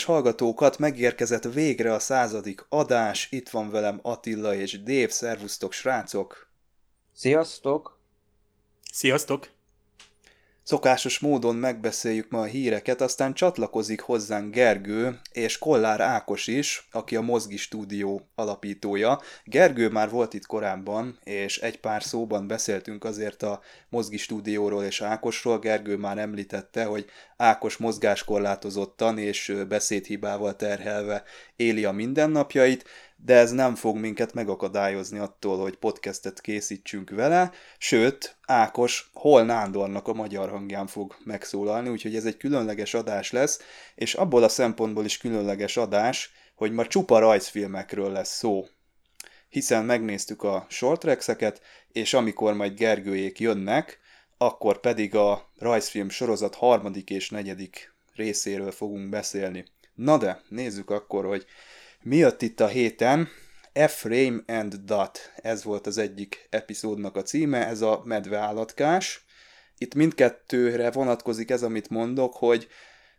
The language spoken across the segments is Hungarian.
Kedves hallgatókat, megérkezett végre a századik adás, itt van velem Attila és Dave, szervusztok srácok! Sziasztok! Sziasztok! Szokásos módon megbeszéljük ma a híreket, aztán csatlakozik hozzánk Gergő és Kollár Ákos is, aki a Mozgi Stúdió alapítója. Gergő már volt itt korábban, és egy pár szóban beszéltünk azért a Mozgi Stúdióról és Ákosról. Gergő már említette, hogy Ákos mozgáskorlátozottan és beszédhibával terhelve éli a mindennapjait, de ez nem fog minket megakadályozni attól, hogy podcastet készítsünk vele, sőt, Ákos Hol Nándornak a magyar hangján fog megszólalni, úgyhogy ez egy különleges adás lesz, és abból a szempontból is különleges adás, hogy ma csupa rajzfilmekről lesz szó. Hiszen megnéztük a shortrekseket, és amikor majd Gergőjék jönnek, akkor pedig a rajzfilm sorozat harmadik és negyedik részéről fogunk beszélni. Na de, nézzük akkor, hogy mi jött itt a héten? F-Frame and Dot, ez volt az egyik epizódnak a címe, ez a medveállatkás. Itt mindkettőre vonatkozik ez, amit mondok, hogy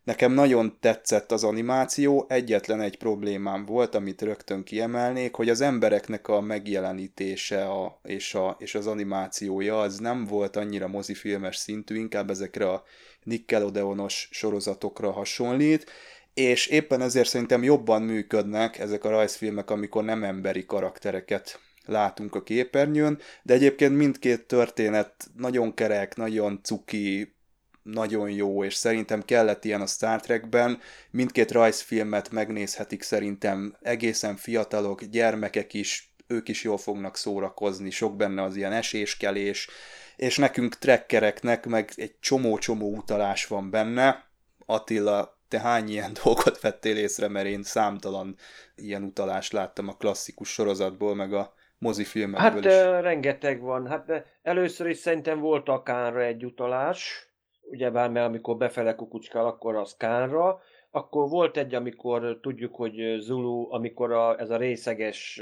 nekem nagyon tetszett az animáció, egyetlen egy problémám volt, amit rögtön kiemelnék, hogy az embereknek a megjelenítése a, és, a, és az animációja az nem volt annyira mozifilmes szintű, inkább ezekre a Nickelodeonos sorozatokra hasonlít, és éppen ezért szerintem jobban működnek ezek a rajzfilmek, amikor nem emberi karaktereket látunk a képernyőn, de egyébként mindkét történet nagyon kerek, nagyon cuki, nagyon jó, és szerintem kellett ilyen a Star Trekben. Mindkét rajzfilmet megnézhetik szerintem egészen fiatalok, gyermekek is, ők is jól fognak szórakozni, sok benne az ilyen eséskelés, és nekünk trekkereknek meg egy csomó-csomó utalás van benne. Attila te hány ilyen dolgot vettél észre, mert én számtalan ilyen utalást láttam a klasszikus sorozatból, meg a mozifilmekből hát, is. Hát rengeteg van. Hát először is szerintem volt a Kánra egy utalás, ugyebár mert amikor befele kukucskál, akkor az Kánra. Akkor volt egy, amikor tudjuk, hogy Zulu, amikor a, ez a részeges,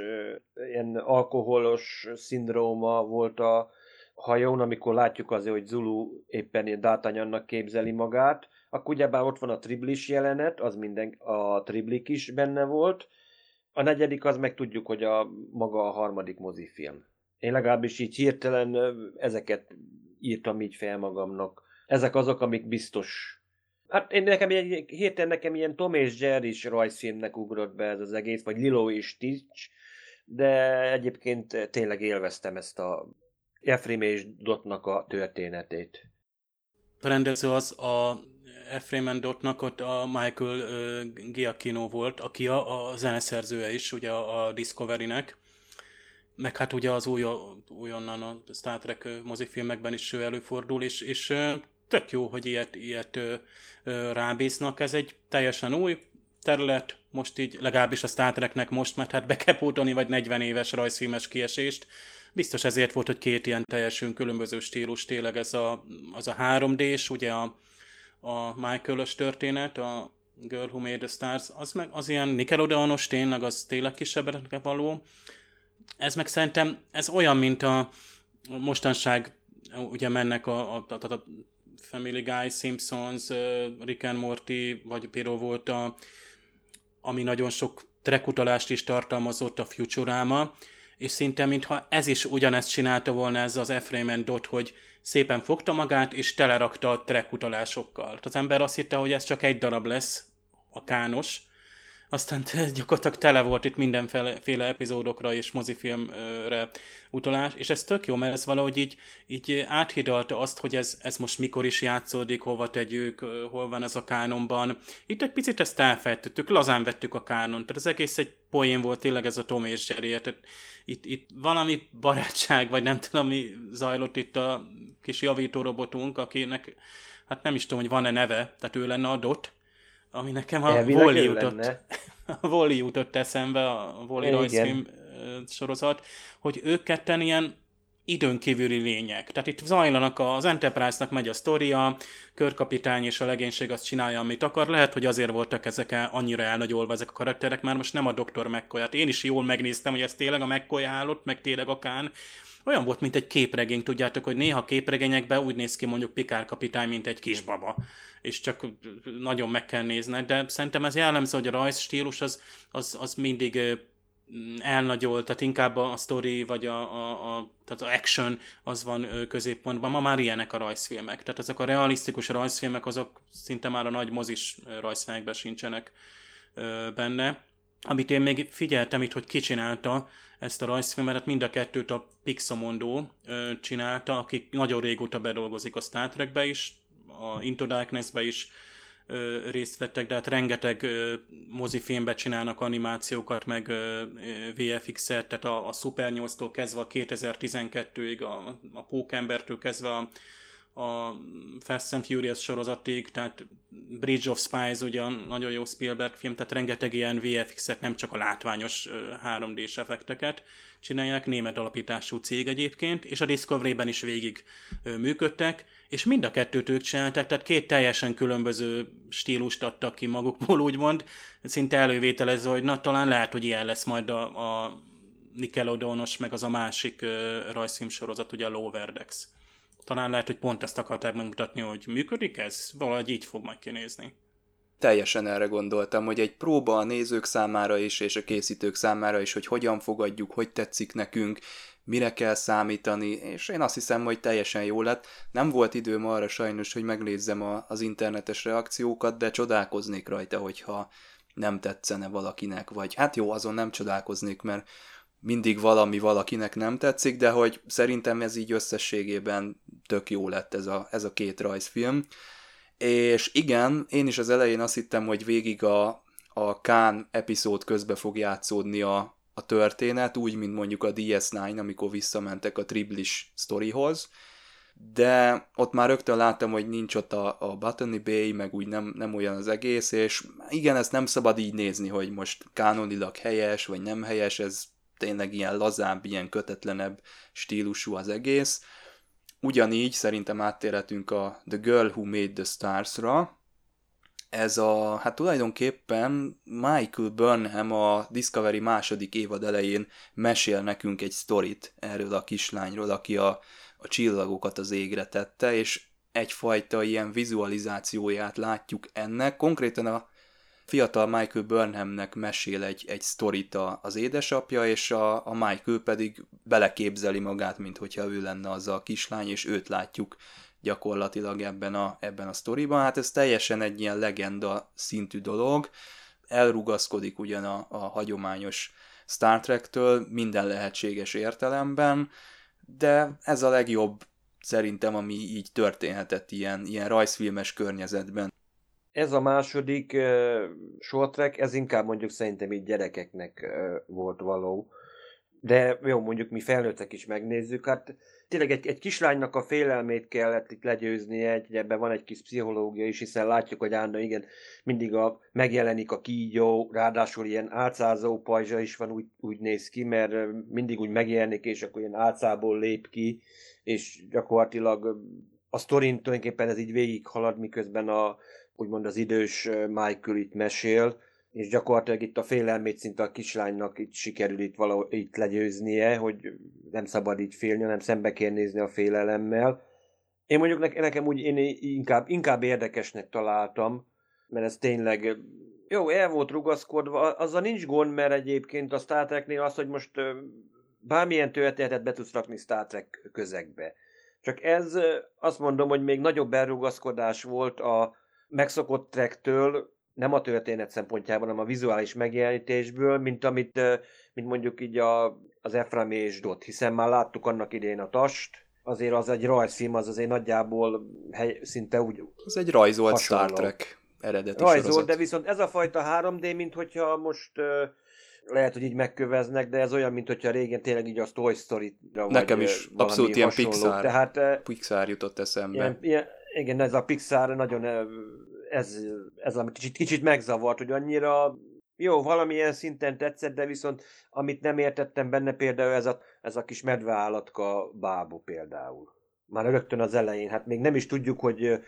ilyen alkoholos szindróma volt a hajón, amikor látjuk azért, hogy Zulu éppen ilyen dátanyannak képzeli magát, akkor ugyebár ott van a triblis jelenet, az minden, a triblik is benne volt. A negyedik az meg tudjuk, hogy a maga a harmadik mozifilm. Én legalábbis így hirtelen ezeket írtam így fel magamnak. Ezek azok, amik biztos. Hát én nekem ilyen, hirtelen nekem ilyen Tom és Jerry is rajzfilmnek ugrott be ez az egész, vagy Lilo és Stitch, de egyébként tényleg élveztem ezt a Efrim és Dotnak a történetét. A rendező az a Ephraim Dotnak ott a Michael Giacchino volt, aki a, a zeneszerzője is, ugye a, a Discovery-nek. Meg hát ugye az új, újonnan a Star Trek mozifilmekben is előfordul, és, és tök jó, hogy ilyet, ilyet rábíznak. Ez egy teljesen új terület, most így legalábbis a Star Treknek most, mert hát be kell pótolni vagy 40 éves rajzfilmes kiesést. Biztos ezért volt, hogy két ilyen teljesen különböző stílus, tényleg ez a, az a 3D-s, ugye a, a Michael-ös történet, a Girl Who Made the Stars, az meg az ilyen Nickelodeonos, tényleg az tényleg kisebbre való. Ez meg szerintem, ez olyan, mint a mostanság, ugye mennek a, a, a, a Family Guy, Simpsons, Rick and Morty, vagy például volt a, ami nagyon sok trekutalást is tartalmazott a Futurama, és szinte mintha ez is ugyanezt csinálta volna ez az Ephraim Dot, hogy szépen fogta magát, és telerakta a track utalásokkal. Az ember azt hitte, hogy ez csak egy darab lesz, a kános, aztán gyakorlatilag tele volt itt mindenféle epizódokra és mozifilmre utalás, és ez tök jó, mert ez valahogy így, így áthidalta azt, hogy ez, ez most mikor is játszódik, hova tegyük, hol van ez a kánonban. Itt egy picit ezt elfejtettük, lazán vettük a kánon, tehát az egész egy poén volt tényleg ez a Tom és Jerry, tehát itt, itt valami barátság, vagy nem tudom, mi zajlott itt a kis javító robotunk, akinek, hát nem is tudom, hogy van-e neve, tehát ő lenne adott, ami nekem a Wally jutott, a Wally jutott eszembe, a Wally rajzfilm sorozat, hogy ők ketten ilyen időnkívüli lények. Tehát itt zajlanak, az Enterprise-nak megy a sztoria, körkapitány és a legénység azt csinálja, amit akar. Lehet, hogy azért voltak ezek annyira elnagyolva ezek a karakterek, mert most nem a Dr. mccoy -t. Én is jól megnéztem, hogy ez tényleg a McCoy állott, meg tényleg a Kán. Olyan volt, mint egy képregény, tudjátok, hogy néha képregényekben úgy néz ki mondjuk Pikár kapitány, mint egy kisbaba és csak nagyon meg kell nézned, de szerintem ez jellemző, hogy a rajzstílus az, az, az mindig elnagyolt, tehát inkább a story vagy a, a, a, tehát a action az van középpontban. Ma már ilyenek a rajzfilmek. Tehát ezek a realisztikus rajzfilmek azok szinte már a nagy mozis rajzfilmekben sincsenek benne. Amit én még figyeltem itt, hogy ki csinálta ezt a rajzfilmet, mind a kettőt a Pixomondo csinálta, akik nagyon régóta bedolgozik a Star Trekbe is, a Into Darkness-be is ö, részt vettek, de hát rengeteg ö, mozifilmbe csinálnak animációkat, meg ö, VFX-et, tehát a, a Super 8-tól kezdve a 2012-ig, a, a Pókembertől kezdve a, a Fast and Furious sorozatig, tehát Bridge of Spies, ugye nagyon jó Spielberg film, tehát rengeteg ilyen VFX-et, nem csak a látványos 3D-s effekteket csinálják, német alapítású cég egyébként, és a Discovery-ben is végig működtek, és mind a kettőt ők csinálták, tehát két teljesen különböző stílust adtak ki magukból, úgymond, szinte elővételező, hogy na talán lehet, hogy ilyen lesz majd a, a Nickelodeonos, meg az a másik uh, rajzfilm sorozat, ugye a Lower Decks. Talán lehet, hogy pont ezt akarták megmutatni, hogy működik ez, valahogy így fog majd kinézni. Teljesen erre gondoltam, hogy egy próba a nézők számára is, és a készítők számára is, hogy hogyan fogadjuk, hogy tetszik nekünk, mire kell számítani, és én azt hiszem, hogy teljesen jó lett. Nem volt időm arra sajnos, hogy megnézzem a, az internetes reakciókat, de csodálkoznék rajta, hogyha nem tetszene valakinek, vagy hát jó, azon nem csodálkoznék, mert mindig valami valakinek nem tetszik, de hogy szerintem ez így összességében tök jó lett ez a, ez a két rajzfilm. És igen, én is az elején azt hittem, hogy végig a, a Kán epizód közbe fog játszódni a, a történet, úgy, mint mondjuk a DS9, amikor visszamentek a Triblis sztorihoz, de ott már rögtön láttam, hogy nincs ott a, a Botany Bay, meg úgy nem, nem olyan az egész, és igen, ezt nem szabad így nézni, hogy most kánonilag helyes, vagy nem helyes, ez tényleg ilyen lazább, ilyen kötetlenebb stílusú az egész. Ugyanígy szerintem áttérhetünk a The Girl Who Made the Stars-ra, ez a, hát tulajdonképpen Michael Burnham a Discovery második évad elején mesél nekünk egy sztorit erről a kislányról, aki a, a csillagokat az égre tette, és egyfajta ilyen vizualizációját látjuk ennek. Konkrétan a fiatal Michael Burnhamnek mesél egy, egy sztorit az édesapja, és a, a Michael pedig beleképzeli magát, mint hogyha ő lenne az a kislány, és őt látjuk gyakorlatilag ebben a, ebben a sztoriban. Hát ez teljesen egy ilyen legenda szintű dolog, elrugaszkodik ugyan a, a hagyományos Star Trek-től minden lehetséges értelemben, de ez a legjobb szerintem, ami így történhetett ilyen, ilyen rajzfilmes környezetben. Ez a második uh, short track, ez inkább mondjuk szerintem így gyerekeknek uh, volt való. De jó, mondjuk mi felnőttek is megnézzük, hát tényleg egy, egy kislánynak a félelmét kellett itt legyőznie, egy, ebben van egy kis pszichológia is, hiszen látjuk, hogy Ánna igen, mindig a, megjelenik a kígyó, ráadásul ilyen álcázó pajzsa is van, úgy, úgy néz ki, mert mindig úgy megjelenik, és akkor ilyen álcából lép ki, és gyakorlatilag a sztorin tulajdonképpen ez így végig halad, miközben a, úgymond az idős Michael itt mesél, és gyakorlatilag itt a félelmét szinte a kislánynak itt sikerül itt valahol itt legyőznie, hogy nem szabad így félni, hanem szembe kell nézni a félelemmel. Én mondjuk nekem úgy én inkább, inkább érdekesnek találtam, mert ez tényleg jó, el volt rugaszkodva, azzal nincs gond, mert egyébként a Star Treknél az, hogy most bármilyen történetet be tudsz rakni Star Trek közegbe. Csak ez azt mondom, hogy még nagyobb elrugaszkodás volt a megszokott trektől, nem a történet szempontjában, hanem a vizuális megjelenítésből, mint amit, mint mondjuk így a, az Eframi és Dot, hiszen már láttuk annak idején a Tast, azért az egy rajzfilm, az azért nagyjából hely, szinte úgy Az egy rajzolt hasonló. Star Trek eredeti Rajzolt, sorozat. de viszont ez a fajta 3D, mint hogyha most lehet, hogy így megköveznek, de ez olyan, mint hogyha régen tényleg így a Toy Story-ra Nekem is abszolút ilyen Pixar, Tehát, Pixar jutott eszembe. Ilyen, ilyen, igen, ez a Pixar nagyon ez, ez a kicsit, kicsit megzavart, hogy annyira jó, valamilyen szinten tetszett, de viszont amit nem értettem benne például ez a, ez a kis medveállatka bábú például. Már rögtön az elején, hát még nem is tudjuk, hogy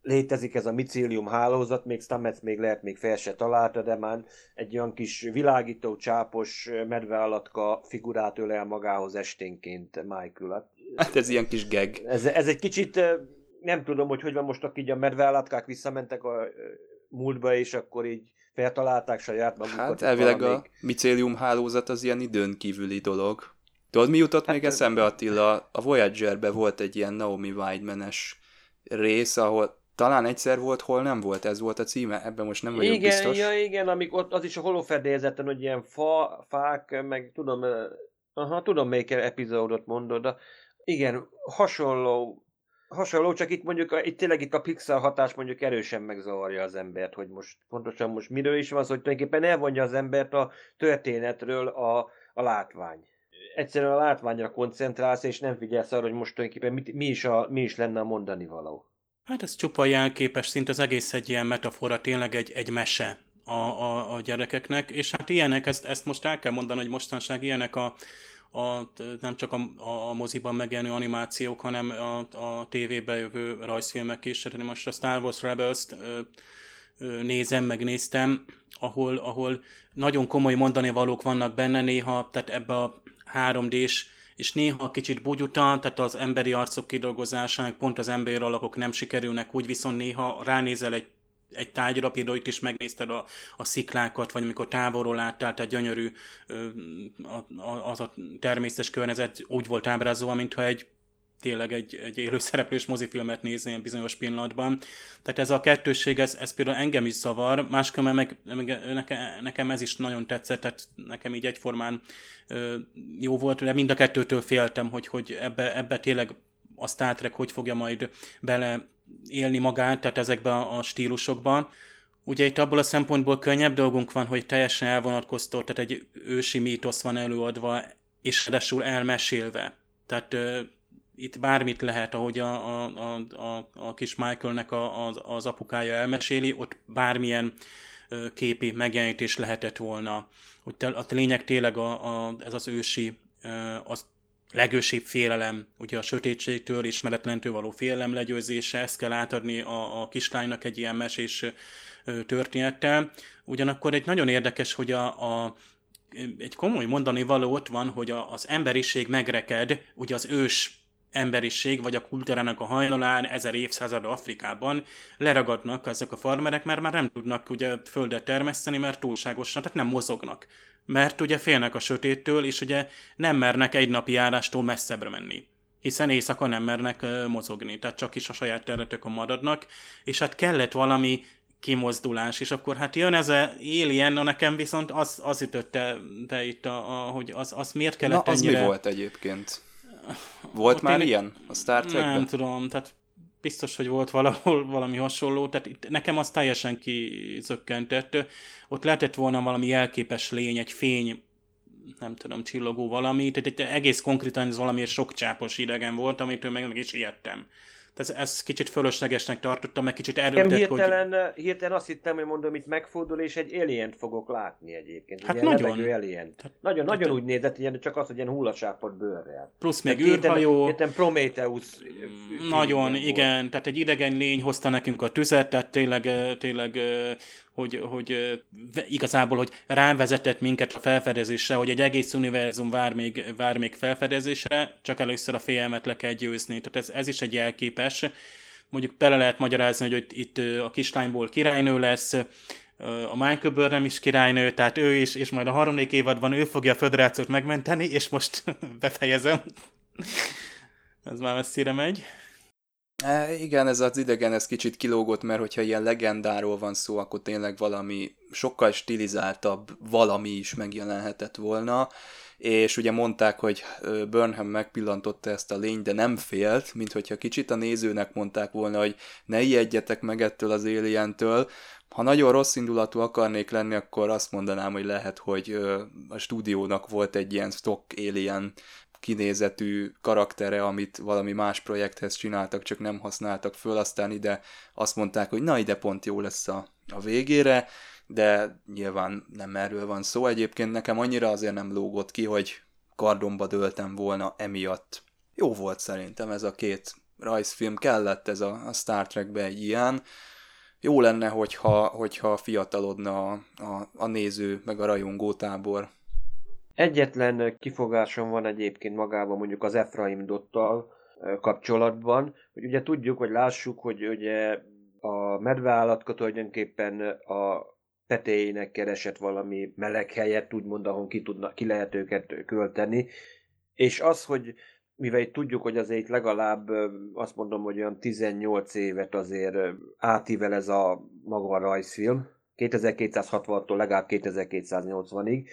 létezik ez a micélium hálózat, még Stamets még lehet még fel se találta, de már egy olyan kis világító, csápos medveállatka figurát ölel magához esténként Michael. Hát ez ilyen kis geg. Ez, ez egy kicsit, nem tudom, hogy hogy van most, így a medveállatkák visszamentek a múltba, és akkor így feltalálták saját magukat. Hát elvileg valamelyik... a micélium hálózat az ilyen időn kívüli dolog. Tudod, mi jutott hát, még eszembe Attila? A Voyager-be volt egy ilyen Naomi Weidman-es rész, ahol talán egyszer volt, hol nem volt, ez volt a címe, ebben most nem vagyok igen, biztos. Ja, igen, amik ott, az is a holofedélzeten, hogy ilyen fa, fák, meg tudom, aha, tudom melyik epizódot mondod, de igen, hasonló, hasonló, csak itt mondjuk, itt tényleg itt a pixel hatás mondjuk erősen megzavarja az embert, hogy most pontosan most miről is van szó, hogy tulajdonképpen elvonja az embert a történetről a, a látvány. Egyszerűen a látványra koncentrálsz, és nem figyelsz arra, hogy most tulajdonképpen mit, mi, is a, mi is lenne a mondani való. Hát ez csupa jelképes, szint az egész egy ilyen metafora, tényleg egy, egy mese a, a, a gyerekeknek, és hát ilyenek, ezt, ezt most el kell mondani, hogy mostanság ilyenek a, a, nem csak a, a moziban megjelenő animációk, hanem a, a tévébe jövő rajzfilmek is. Tehát most a Star Wars Rebels-t nézem, megnéztem, ahol, ahol nagyon komoly mondani valók vannak benne néha, tehát ebbe a 3D-s és néha kicsit bugyuta, tehát az emberi arcok kidolgozásának pont az emberi alakok nem sikerülnek, úgy viszont néha ránézel egy egy tárgyra, például itt is megnézted a, a sziklákat, vagy amikor távolról láttál, tehát gyönyörű az a természetes környezet úgy volt ábrázolva, mintha egy tényleg egy, egy élő szereplős mozifilmet nézni bizonyos pillanatban. Tehát ez a kettősség, ez, ez például engem is zavar, máskülönben meg, meg nekem, nekem ez is nagyon tetszett, tehát nekem így egyformán ö, jó volt, de mind a kettőtől féltem, hogy, hogy ebbe, ebbe tényleg a Star Trek hogy fogja majd bele élni magát, tehát ezekben a stílusokban. Ugye itt abból a szempontból könnyebb dolgunk van, hogy teljesen elvonatkoztó, tehát egy ősi mítosz van előadva, és ráadásul elmesélve. Tehát ö, itt bármit lehet, ahogy a, a, a, a, kis Michaelnek a, a, az apukája elmeséli, ott bármilyen ö, képi megjelenítés lehetett volna. Hogy a lényeg tényleg a, a, ez az ősi, ö, az legősibb félelem, ugye a sötétségtől, ismeretlentől való félelem legyőzése, ezt kell átadni a, a kislánynak egy ilyen mesés történettel. Ugyanakkor egy nagyon érdekes, hogy a, a egy komoly mondani való ott van, hogy a, az emberiség megreked, ugye az ős emberiség, vagy a kultúrának a hajnalán ezer évszázad Afrikában leragadnak ezek a farmerek, mert már nem tudnak ugye földet termeszteni, mert túlságosan, tehát nem mozognak mert ugye félnek a sötéttől, és ugye nem mernek egy napi járástól messzebbre menni hiszen éjszaka nem mernek mozogni, tehát csak is a saját területekon maradnak, és hát kellett valami kimozdulás, és akkor hát jön ez a Alien, na nekem viszont az, az ütötte te itt, a, a, hogy az, az miért kellett Na, az ennyire... mi volt egyébként? Volt Ott már én... ilyen a Star Trekben? Nem tudom, tehát biztos, hogy volt valahol valami hasonló, tehát itt nekem az teljesen kizökkentett. Ott lehetett volna valami jelképes lény, egy fény, nem tudom, csillogó valami, tehát itt egész konkrétan ez valami sok csápos idegen volt, amitől meg, meg is ijedtem. Tehát ez kicsit fölöslegesnek tartottam, meg kicsit erőltet, hirtelen, hogy... hirtelen azt hittem, hogy mondom, itt megfordul, és egy alien fogok látni egyébként. Hát nagyon. Alien. Tehát, nagyon, tehát, nagyon úgy nézett, ilyen, csak az, hogy ilyen hullasápot bőrrel. Plusz még űrhajó. Értem Prometheus. Nagyon, igen. Tehát egy idegen lény hozta nekünk a tüzet, tehát tényleg, tényleg hogy, hogy igazából, hogy rávezetett minket a felfedezésre, hogy egy egész univerzum vár még, vár még felfedezésre, csak először a félelmet le kell győzni. Tehát ez, ez is egy jelképes. Mondjuk bele lehet magyarázni, hogy itt a kislányból királynő lesz, a Michael nem is királynő, tehát ő is, és majd a harmadik évadban ő fogja a föderációt megmenteni, és most befejezem. ez már messzire megy. E, igen, ez az idegen, ez kicsit kilógott, mert hogyha ilyen legendáról van szó, akkor tényleg valami sokkal stilizáltabb valami is megjelenhetett volna, és ugye mondták, hogy Burnham megpillantotta ezt a lényt, de nem félt, mint hogyha kicsit a nézőnek mondták volna, hogy ne ijedjetek meg ettől az alientől. Ha nagyon rossz indulatú akarnék lenni, akkor azt mondanám, hogy lehet, hogy a stúdiónak volt egy ilyen stock alien kinézetű karaktere, amit valami más projekthez csináltak, csak nem használtak föl, aztán ide azt mondták, hogy na ide pont jó lesz a, a végére, de nyilván nem erről van szó. Egyébként nekem annyira azért nem lógott ki, hogy kardomba döltem volna emiatt. Jó volt szerintem ez a két rajzfilm, kellett ez a, a Star Trekbe egy ilyen. Jó lenne, hogyha, hogyha fiatalodna a, a, a néző, meg a rajongótábor. Egyetlen kifogásom van egyébként magában mondjuk az Efraim Dottal kapcsolatban, hogy ugye tudjuk, hogy lássuk, hogy ugye a medveállatka tulajdonképpen a petéjének keresett valami meleg helyet, úgymond, ahol ki, tudna, ki lehet őket költeni. És az, hogy mivel itt tudjuk, hogy azért legalább azt mondom, hogy olyan 18 évet azért átível ez a maga a rajzfilm, 2260-tól legalább 2280-ig,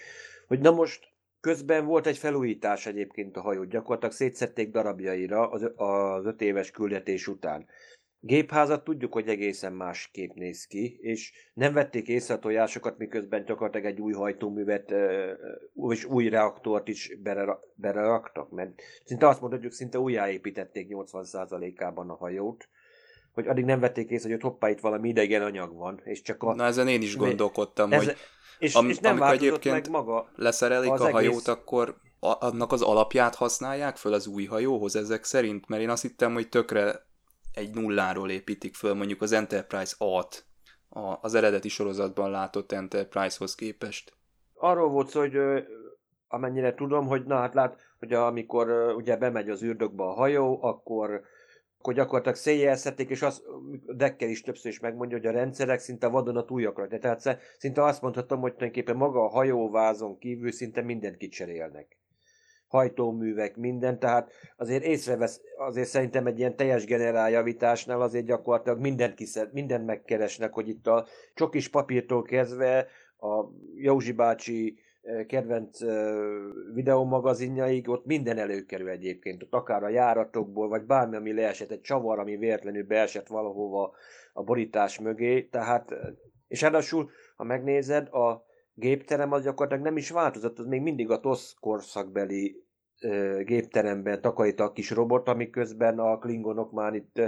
hogy na most közben volt egy felújítás egyébként a hajót, gyakorlatilag szétszették darabjaira az, az öt éves küldetés után. Gépházat tudjuk, hogy egészen másképp néz ki, és nem vették észre a tojásokat, miközben gyakorlatilag egy új hajtóművet és új reaktort is beleraktak, mert szinte azt mondhatjuk, szinte újjáépítették 80%-ában a hajót, hogy addig nem vették észre, hogy ott hoppá, itt valami idegen anyag van, és csak a... Na ezen én is gondolkodtam, ez, hogy és, am, és nem amikor egyébként meg maga leszerelik a hajót, egész... akkor annak az alapját használják föl az új hajóhoz ezek szerint, mert én azt hittem, hogy tökre egy nulláról építik föl mondjuk az Enterprise A-t az eredeti sorozatban látott Enterprise-hoz képest. Arról volt szó, hogy amennyire tudom, hogy na hát lát, hogy amikor ugye bemegy az űrdökbe a hajó, akkor akkor gyakorlatilag széjjelezhetik, és az Dekker is többször is megmondja, hogy a rendszerek szinte vadon a Tehát szinte azt mondhatom, hogy tulajdonképpen maga a hajóvázon kívül szinte mindent kicserélnek. Hajtóművek, minden, tehát azért észrevesz, azért szerintem egy ilyen teljes generáljavításnál azért gyakorlatilag mindent, kiszed, mindent megkeresnek, hogy itt a csokis papírtól kezdve a Józsi bácsi kedvenc videómagazinjaig, ott minden előkerül egyébként, ott akár a járatokból, vagy bármi, ami leesett, egy csavar, ami véletlenül beesett valahova a borítás mögé, tehát, és ráadásul, ha megnézed, a gépterem az gyakorlatilag nem is változott, az még mindig a TOSZ korszakbeli gépteremben takarít a kis robot, amiközben a klingonok már itt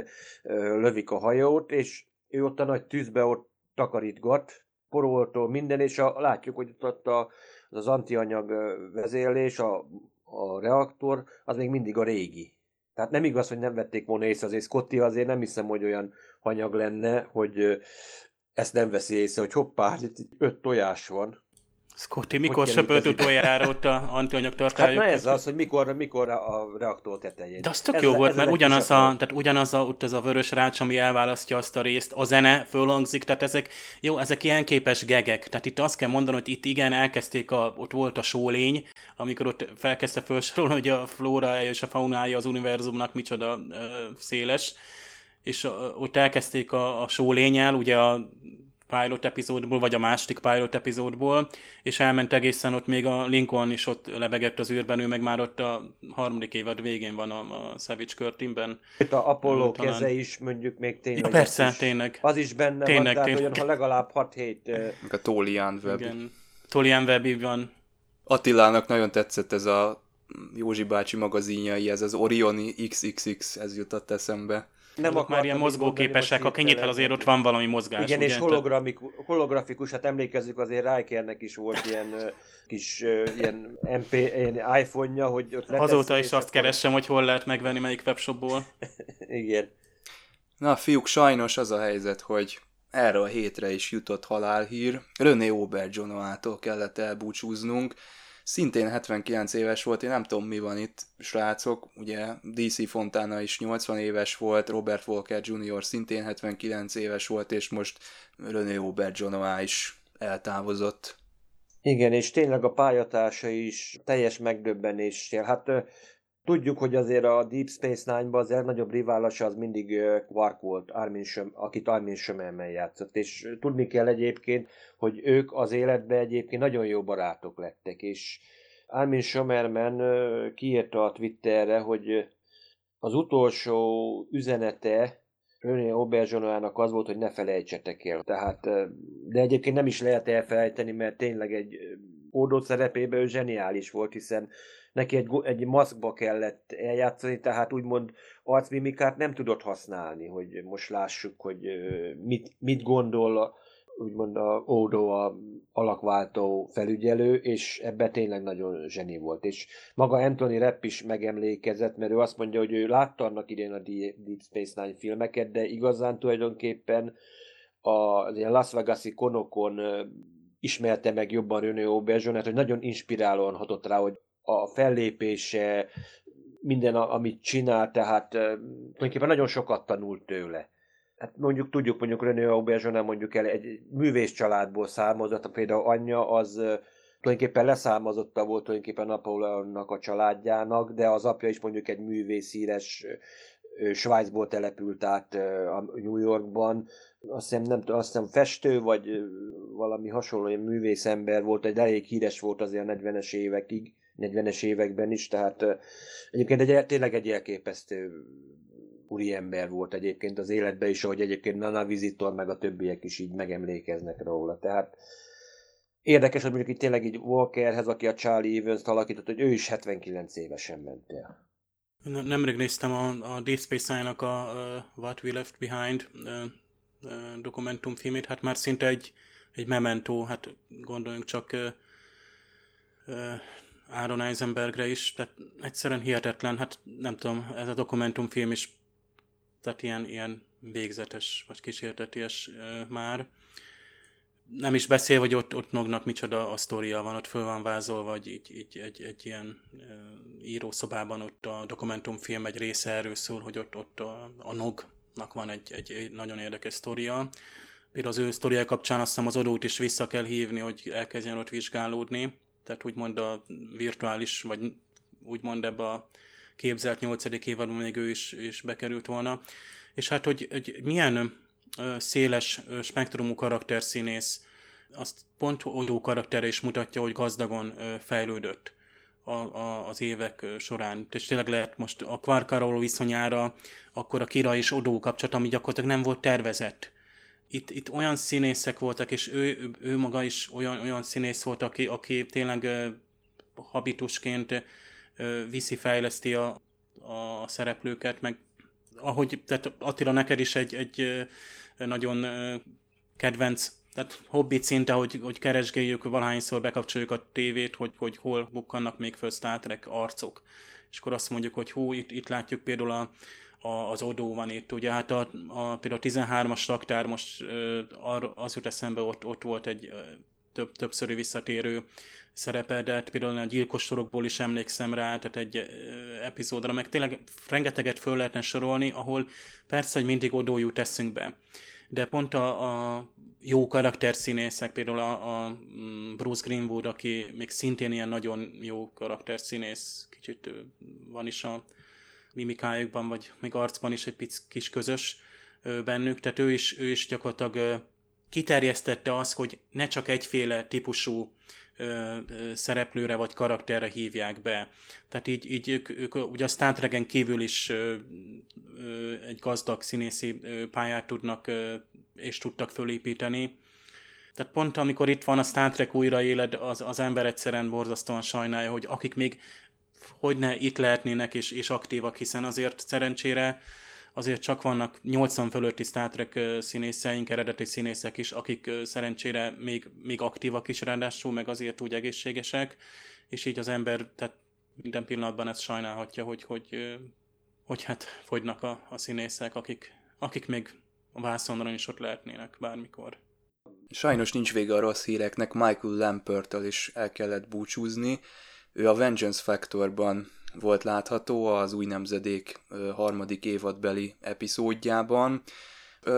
lövik a hajót, és ő ott a nagy tűzbe ott takarítgat, poroltól minden, és a, látjuk, hogy ott a, az, az antianyag vezérlés, a, a reaktor, az még mindig a régi. Tehát nem igaz, hogy nem vették volna észre, azért Scotty azért nem hiszem, hogy olyan hanyag lenne, hogy ezt nem veszi észre, hogy hoppá, itt öt tojás van. Scotty, mikor söpölt utoljára ott a antianyag tartályok? Hát na ez az, hogy mikor, mikor a reaktor tetején. De az tök ez jó a, volt, mert ugyanaz a, tehát ugyanaz a, ott ez a vörös rács, ami elválasztja azt a részt, a zene fölhangzik, tehát ezek, jó, ezek ilyen képes gegek. Tehát itt azt kell mondani, hogy itt igen, elkezdték, a, ott volt a sólény, amikor ott felkezdte felsorolni, hogy a flórája és a faunája az univerzumnak micsoda ö, széles, és ott elkezdték a, a sólényel, ugye a pilot epizódból, vagy a második pilot epizódból, és elment egészen ott még a Lincoln is ott lebegett az űrben, ő meg már ott a harmadik évad végén van a, a Savage Curtinben. Itt a Apollo talán. keze is mondjuk még tényleg. Ja, persze, is, tényleg. Az is benne tényleg, van, tehát tényleg. olyan, ha legalább 6-7... A Tolian Web. Igen. Tolian Web van. Attilának nagyon tetszett ez a Józsi bácsi magazinjai, ez az Orion XXX, ez jutott eszembe nem Azok már ilyen mozgóképesek, ha kinyitva azért ott van valami mozgás. Igen, ugye? és holografikus, hát emlékezzük azért Rikernek is volt ilyen kis ilyen, MP, ilyen iPhone-ja, hogy ott Azóta is azt keresem, hogy hol lehet megvenni melyik webshopból. Igen. Na fiúk, sajnos az a helyzet, hogy erre a hétre is jutott halálhír. René Auberjonoától kellett elbúcsúznunk szintén 79 éves volt, én nem tudom mi van itt, srácok, ugye DC Fontana is 80 éves volt, Robert Walker Jr. szintén 79 éves volt, és most René Auberjonois is eltávozott. Igen, és tényleg a pályatársa is teljes megdöbbenéssel. Hát Tudjuk, hogy azért a Deep Space Nine-ban az legnagyobb riválása az mindig Quark volt, Armin Söm, akit Armin Sömermen játszott, és tudni kell egyébként, hogy ők az életben egyébként nagyon jó barátok lettek, és Armin Sömermen kiírta a Twitterre, hogy az utolsó üzenete René Aubergeonának az volt, hogy ne felejtsetek el. Tehát, de egyébként nem is lehet elfelejteni, mert tényleg egy ódó szerepében ő zseniális volt, hiszen neki egy, egy maszkba kellett eljátszani, tehát úgymond arcmimikát nem tudott használni, hogy most lássuk, hogy mit, mit gondol úgymond a Odo a alakváltó felügyelő, és ebben tényleg nagyon zseni volt. És maga Anthony Rapp is megemlékezett, mert ő azt mondja, hogy ő látta annak idén a Deep Space Nine filmeket, de igazán tulajdonképpen az ilyen Las Vegas-i konokon ismerte meg jobban René Aubergeonát, hogy nagyon inspirálóan hatott rá, hogy a fellépése, minden, amit csinál, tehát tulajdonképpen nagyon sokat tanult tőle. Hát mondjuk tudjuk, mondjuk René Aubergeon mondjuk el egy művész családból származott, például anyja az tulajdonképpen leszármazotta volt tulajdonképpen Napóleonnak a családjának, de az apja is mondjuk egy művész híres Svájcból települt át a New Yorkban, azt hiszem, nem, azt hiszem festő, vagy valami hasonló ilyen művészember volt, egy elég híres volt azért a 40-es évekig, 40-es években is, tehát egyébként egy, tényleg egy elképesztő ember volt egyébként az életben is, ahogy egyébként Nana Visitor meg a többiek is így megemlékeznek róla. Tehát érdekes, hogy mondjuk itt tényleg így Walkerhez, aki a Charlie Evans-t alakított, hogy ő is 79 évesen ment el. Nemrég néztem a, a Deep Space Nine-nak a uh, What We Left Behind uh, uh, dokumentumfilmét, hát már szinte egy, egy memento, hát gondoljunk csak uh, uh, Aaron Eisenbergre is, tehát egyszerűen hihetetlen, hát nem tudom, ez a dokumentumfilm is tehát ilyen, ilyen végzetes vagy kísérteties már. Nem is beszél, hogy ott, ott Nognak micsoda a sztoria van, ott föl van vázolva, vagy így, így egy, egy ilyen uh, írószobában ott a dokumentumfilm egy része erről szól, hogy ott, ott a, a Nognak van egy, egy, egy nagyon érdekes sztoria. Például az ő sztoria kapcsán azt hiszem az odót is vissza kell hívni, hogy elkezdjen ott vizsgálódni. Tehát úgymond a virtuális, vagy úgymond ebbe a képzelt nyolcadik évadban még ő is, is bekerült volna. És hát, hogy, hogy milyen széles spektrumú karakterszínész, azt pont Odo karaktere is mutatja, hogy gazdagon fejlődött a, a, az évek során. És tényleg lehet most a Quark viszonyára, akkor a Kira és Odo kapcsolat, ami gyakorlatilag nem volt tervezett. Itt, itt olyan színészek voltak, és ő, ő maga is olyan, olyan színész volt, aki, aki tényleg habitusként viszi, fejleszti a, a szereplőket, meg ahogy, tehát Attila, neked is egy, egy nagyon kedvenc, tehát hobbit szinte, hogy, hogy keresgéljük, valahányszor bekapcsoljuk a tévét, hogy, hogy hol bukkannak még föl Star Trek arcok. És akkor azt mondjuk, hogy hú, itt, itt látjuk például a, a, az Odó van itt, ugye hát a, a, például a 13-as raktár most az jut eszembe, ott, ott volt egy több, többszörű visszatérő szerepe, de hát például a gyilkos sorokból is emlékszem rá, tehát egy epizódra, meg tényleg rengeteget föl lehetne sorolni, ahol persze, hogy mindig odó jut eszünkbe. De pont a, a jó karakterszínészek, például a, a mm, Bruce Greenwood, aki még szintén ilyen nagyon jó karakterszínész, kicsit van is a mimikájukban, vagy még arcban is egy pic, kis közös bennük, tehát ő is, ő is gyakorlatilag kiterjesztette azt, hogy ne csak egyféle típusú szereplőre vagy karakterre hívják be. Tehát így, így ők, ők ugye a Star Trek-en kívül is ö, ö, egy gazdag színészi ö, pályát tudnak ö, és tudtak fölépíteni. Tehát pont amikor itt van a Star Trek újraéled, az, az ember egyszerűen borzasztóan sajnálja, hogy akik még hogy ne itt lehetnének és, és aktívak, hiszen azért szerencsére azért csak vannak 80 fölötti Star Trek színészeink, eredeti színészek is, akik szerencsére még, még aktívak is ráadásul, meg azért úgy egészségesek, és így az ember tehát minden pillanatban ezt sajnálhatja, hogy, hogy, hogy hát fogynak a, a színészek, akik, akik még a vászonra is ott lehetnének bármikor. Sajnos nincs vége a rossz híreknek, Michael Lampertől is el kellett búcsúzni. Ő a Vengeance Factorban volt látható az új nemzedék harmadik évadbeli epizódjában.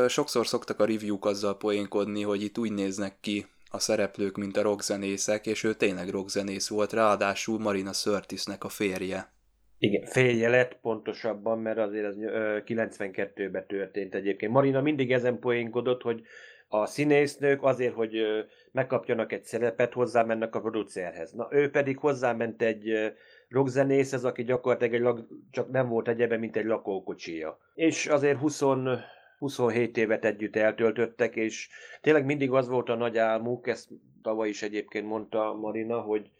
Sokszor szoktak a review azzal poénkodni, hogy itt úgy néznek ki a szereplők, mint a rockzenészek, és ő tényleg rockzenész volt, ráadásul Marina Sörtisnek a férje. Igen, félje lett pontosabban, mert azért ez 92-ben történt egyébként. Marina mindig ezen poénkodott, hogy a színésznők azért, hogy megkapjanak egy szerepet, hozzámennek a producerhez. Na, ő pedig hozzáment egy rockzenészhez, aki gyakorlatilag egy, csak nem volt egyebe, mint egy lakókocsija. És azért 20, 27 évet együtt eltöltöttek, és tényleg mindig az volt a nagy álmuk, ezt tavaly is egyébként mondta Marina, hogy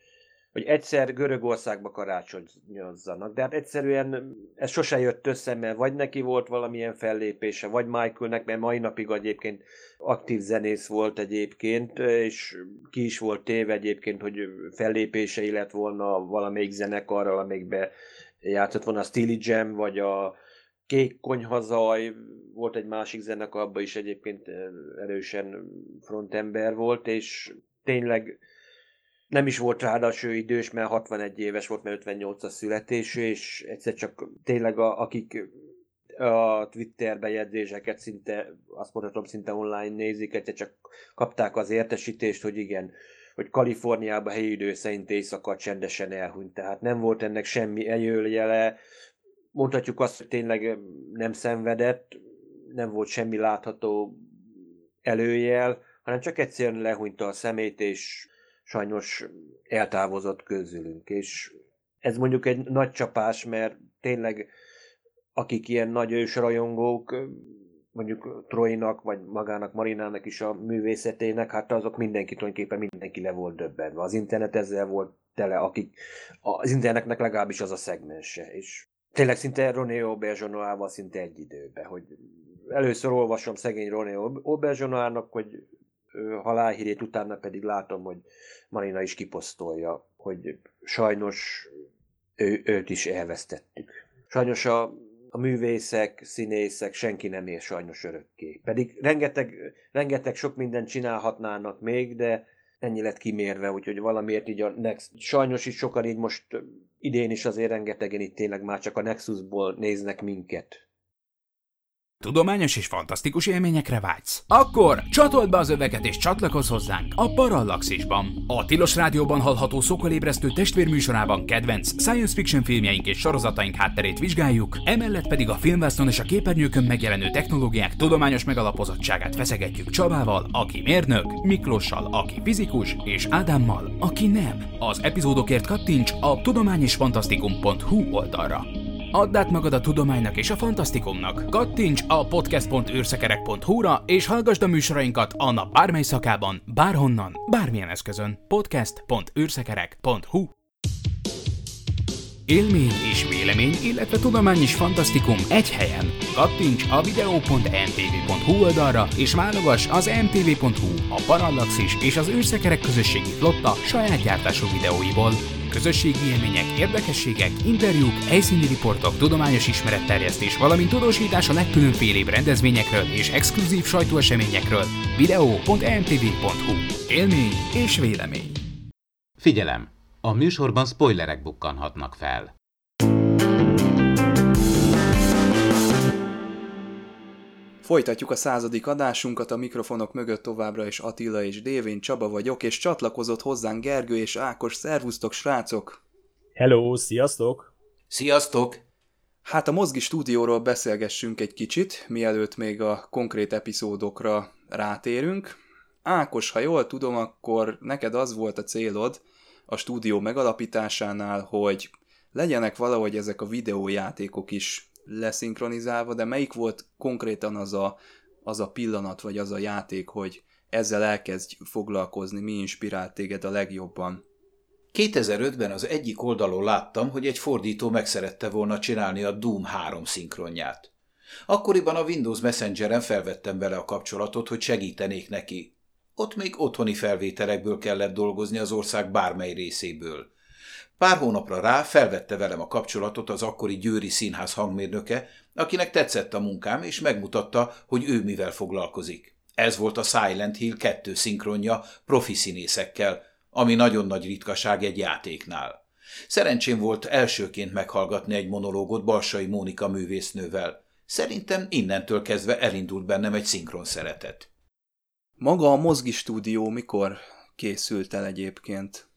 hogy egyszer Görögországba karácsonyozzanak. De hát egyszerűen ez sose jött össze, mert vagy neki volt valamilyen fellépése, vagy Michaelnek, mert mai napig egyébként aktív zenész volt egyébként, és ki is volt téve egyébként, hogy fellépései lett volna valamelyik zenekarral, amelyikbe játszott volna a Steely Jam, vagy a Kék Konyhazaj, volt egy másik zenekar, abban is egyébként erősen frontember volt, és tényleg nem is volt ráadásul idős, mert 61 éves volt, mert 58-as születésű, és egyszer csak tényleg a, akik a Twitter bejegyzéseket szinte, azt mondhatom, szinte online nézik, egyszer csak kapták az értesítést, hogy igen, hogy Kaliforniában helyi idő szerint éjszaka csendesen elhunyt, tehát nem volt ennek semmi eljöljele, mondhatjuk azt, hogy tényleg nem szenvedett, nem volt semmi látható előjel, hanem csak egyszerűen lehúnyta a szemét, és sajnos eltávozott közülünk, és ez mondjuk egy nagy csapás, mert tényleg akik ilyen nagy ősrajongók, mondjuk Troinak, vagy magának Marinának is a művészetének, hát azok mindenki tulajdonképpen mindenki le volt döbbenve. Az internet ezzel volt tele, akik az internetnek legalábbis az a szegmense, és tényleg szinte René Aubergenoával szinte egy időben, hogy először olvasom szegény René Aubergenoának, hogy halálhírét, utána pedig látom, hogy Marina is kiposztolja, hogy sajnos ő, őt is elvesztettük. Sajnos a, a művészek, színészek, senki nem ér sajnos örökké. Pedig rengeteg, rengeteg sok mindent csinálhatnának még, de ennyi lett kimérve, úgyhogy valamiért így a Next, sajnos is sokan így most idén is azért rengetegen itt tényleg már csak a Nexusból néznek minket. Tudományos és fantasztikus élményekre vágysz? Akkor csatold be az öveket és csatlakozz hozzánk a Parallaxisban. A Tilos Rádióban hallható szokolébresztő testvérműsorában kedvenc science fiction filmjeink és sorozataink hátterét vizsgáljuk, emellett pedig a filmvásznon és a képernyőkön megjelenő technológiák tudományos megalapozottságát feszegetjük Csabával, aki mérnök, Miklóssal, aki fizikus, és Ádámmal, aki nem. Az epizódokért kattints a tudományisfantasztikum.hu oldalra. Add át magad a tudománynak és a fantasztikumnak. Kattints a podcast.űrszekerek.hu-ra és hallgassd a műsorainkat a nap bármely szakában, bárhonnan, bármilyen eszközön. podcast.űrszekerek.hu Élmény és vélemény, illetve tudomány és fantasztikum egy helyen. Kattints a video.mtv.hu oldalra és válogass az mtv.hu, a Parallaxis és az űrszekerek közösségi flotta saját gyártású videóiból közösségi élmények, érdekességek, interjúk, helyszíni riportok, tudományos ismeretterjesztés, valamint tudósítás a legkülönfélébb rendezvényekről és exkluzív sajtóeseményekről. video.mtv.hu Élmény és vélemény. Figyelem! A műsorban spoilerek bukkanhatnak fel. Folytatjuk a századik adásunkat, a mikrofonok mögött továbbra is Attila és Dévén Csaba vagyok, és csatlakozott hozzánk Gergő és Ákos. Szervusztok, srácok! Hello, sziasztok! Sziasztok! Hát a Mozgi stúdióról beszélgessünk egy kicsit, mielőtt még a konkrét epizódokra rátérünk. Ákos, ha jól tudom, akkor neked az volt a célod a stúdió megalapításánál, hogy legyenek valahogy ezek a videójátékok is leszinkronizálva, de melyik volt konkrétan az a, az a pillanat, vagy az a játék, hogy ezzel elkezdj foglalkozni, mi inspirált téged a legjobban? 2005-ben az egyik oldalon láttam, hogy egy fordító megszerette volna csinálni a Doom 3 szinkronját. Akkoriban a Windows Messengeren felvettem vele a kapcsolatot, hogy segítenék neki. Ott még otthoni felvételekből kellett dolgozni az ország bármely részéből. Pár hónapra rá felvette velem a kapcsolatot az akkori Győri Színház hangmérnöke, akinek tetszett a munkám, és megmutatta, hogy ő mivel foglalkozik. Ez volt a Silent Hill 2 szinkronja profi színészekkel, ami nagyon nagy ritkaság egy játéknál. Szerencsém volt elsőként meghallgatni egy monológot Balsai Mónika művésznővel. Szerintem innentől kezdve elindult bennem egy szinkron szeretet. Maga a Mozgi stúdió mikor készült el egyébként?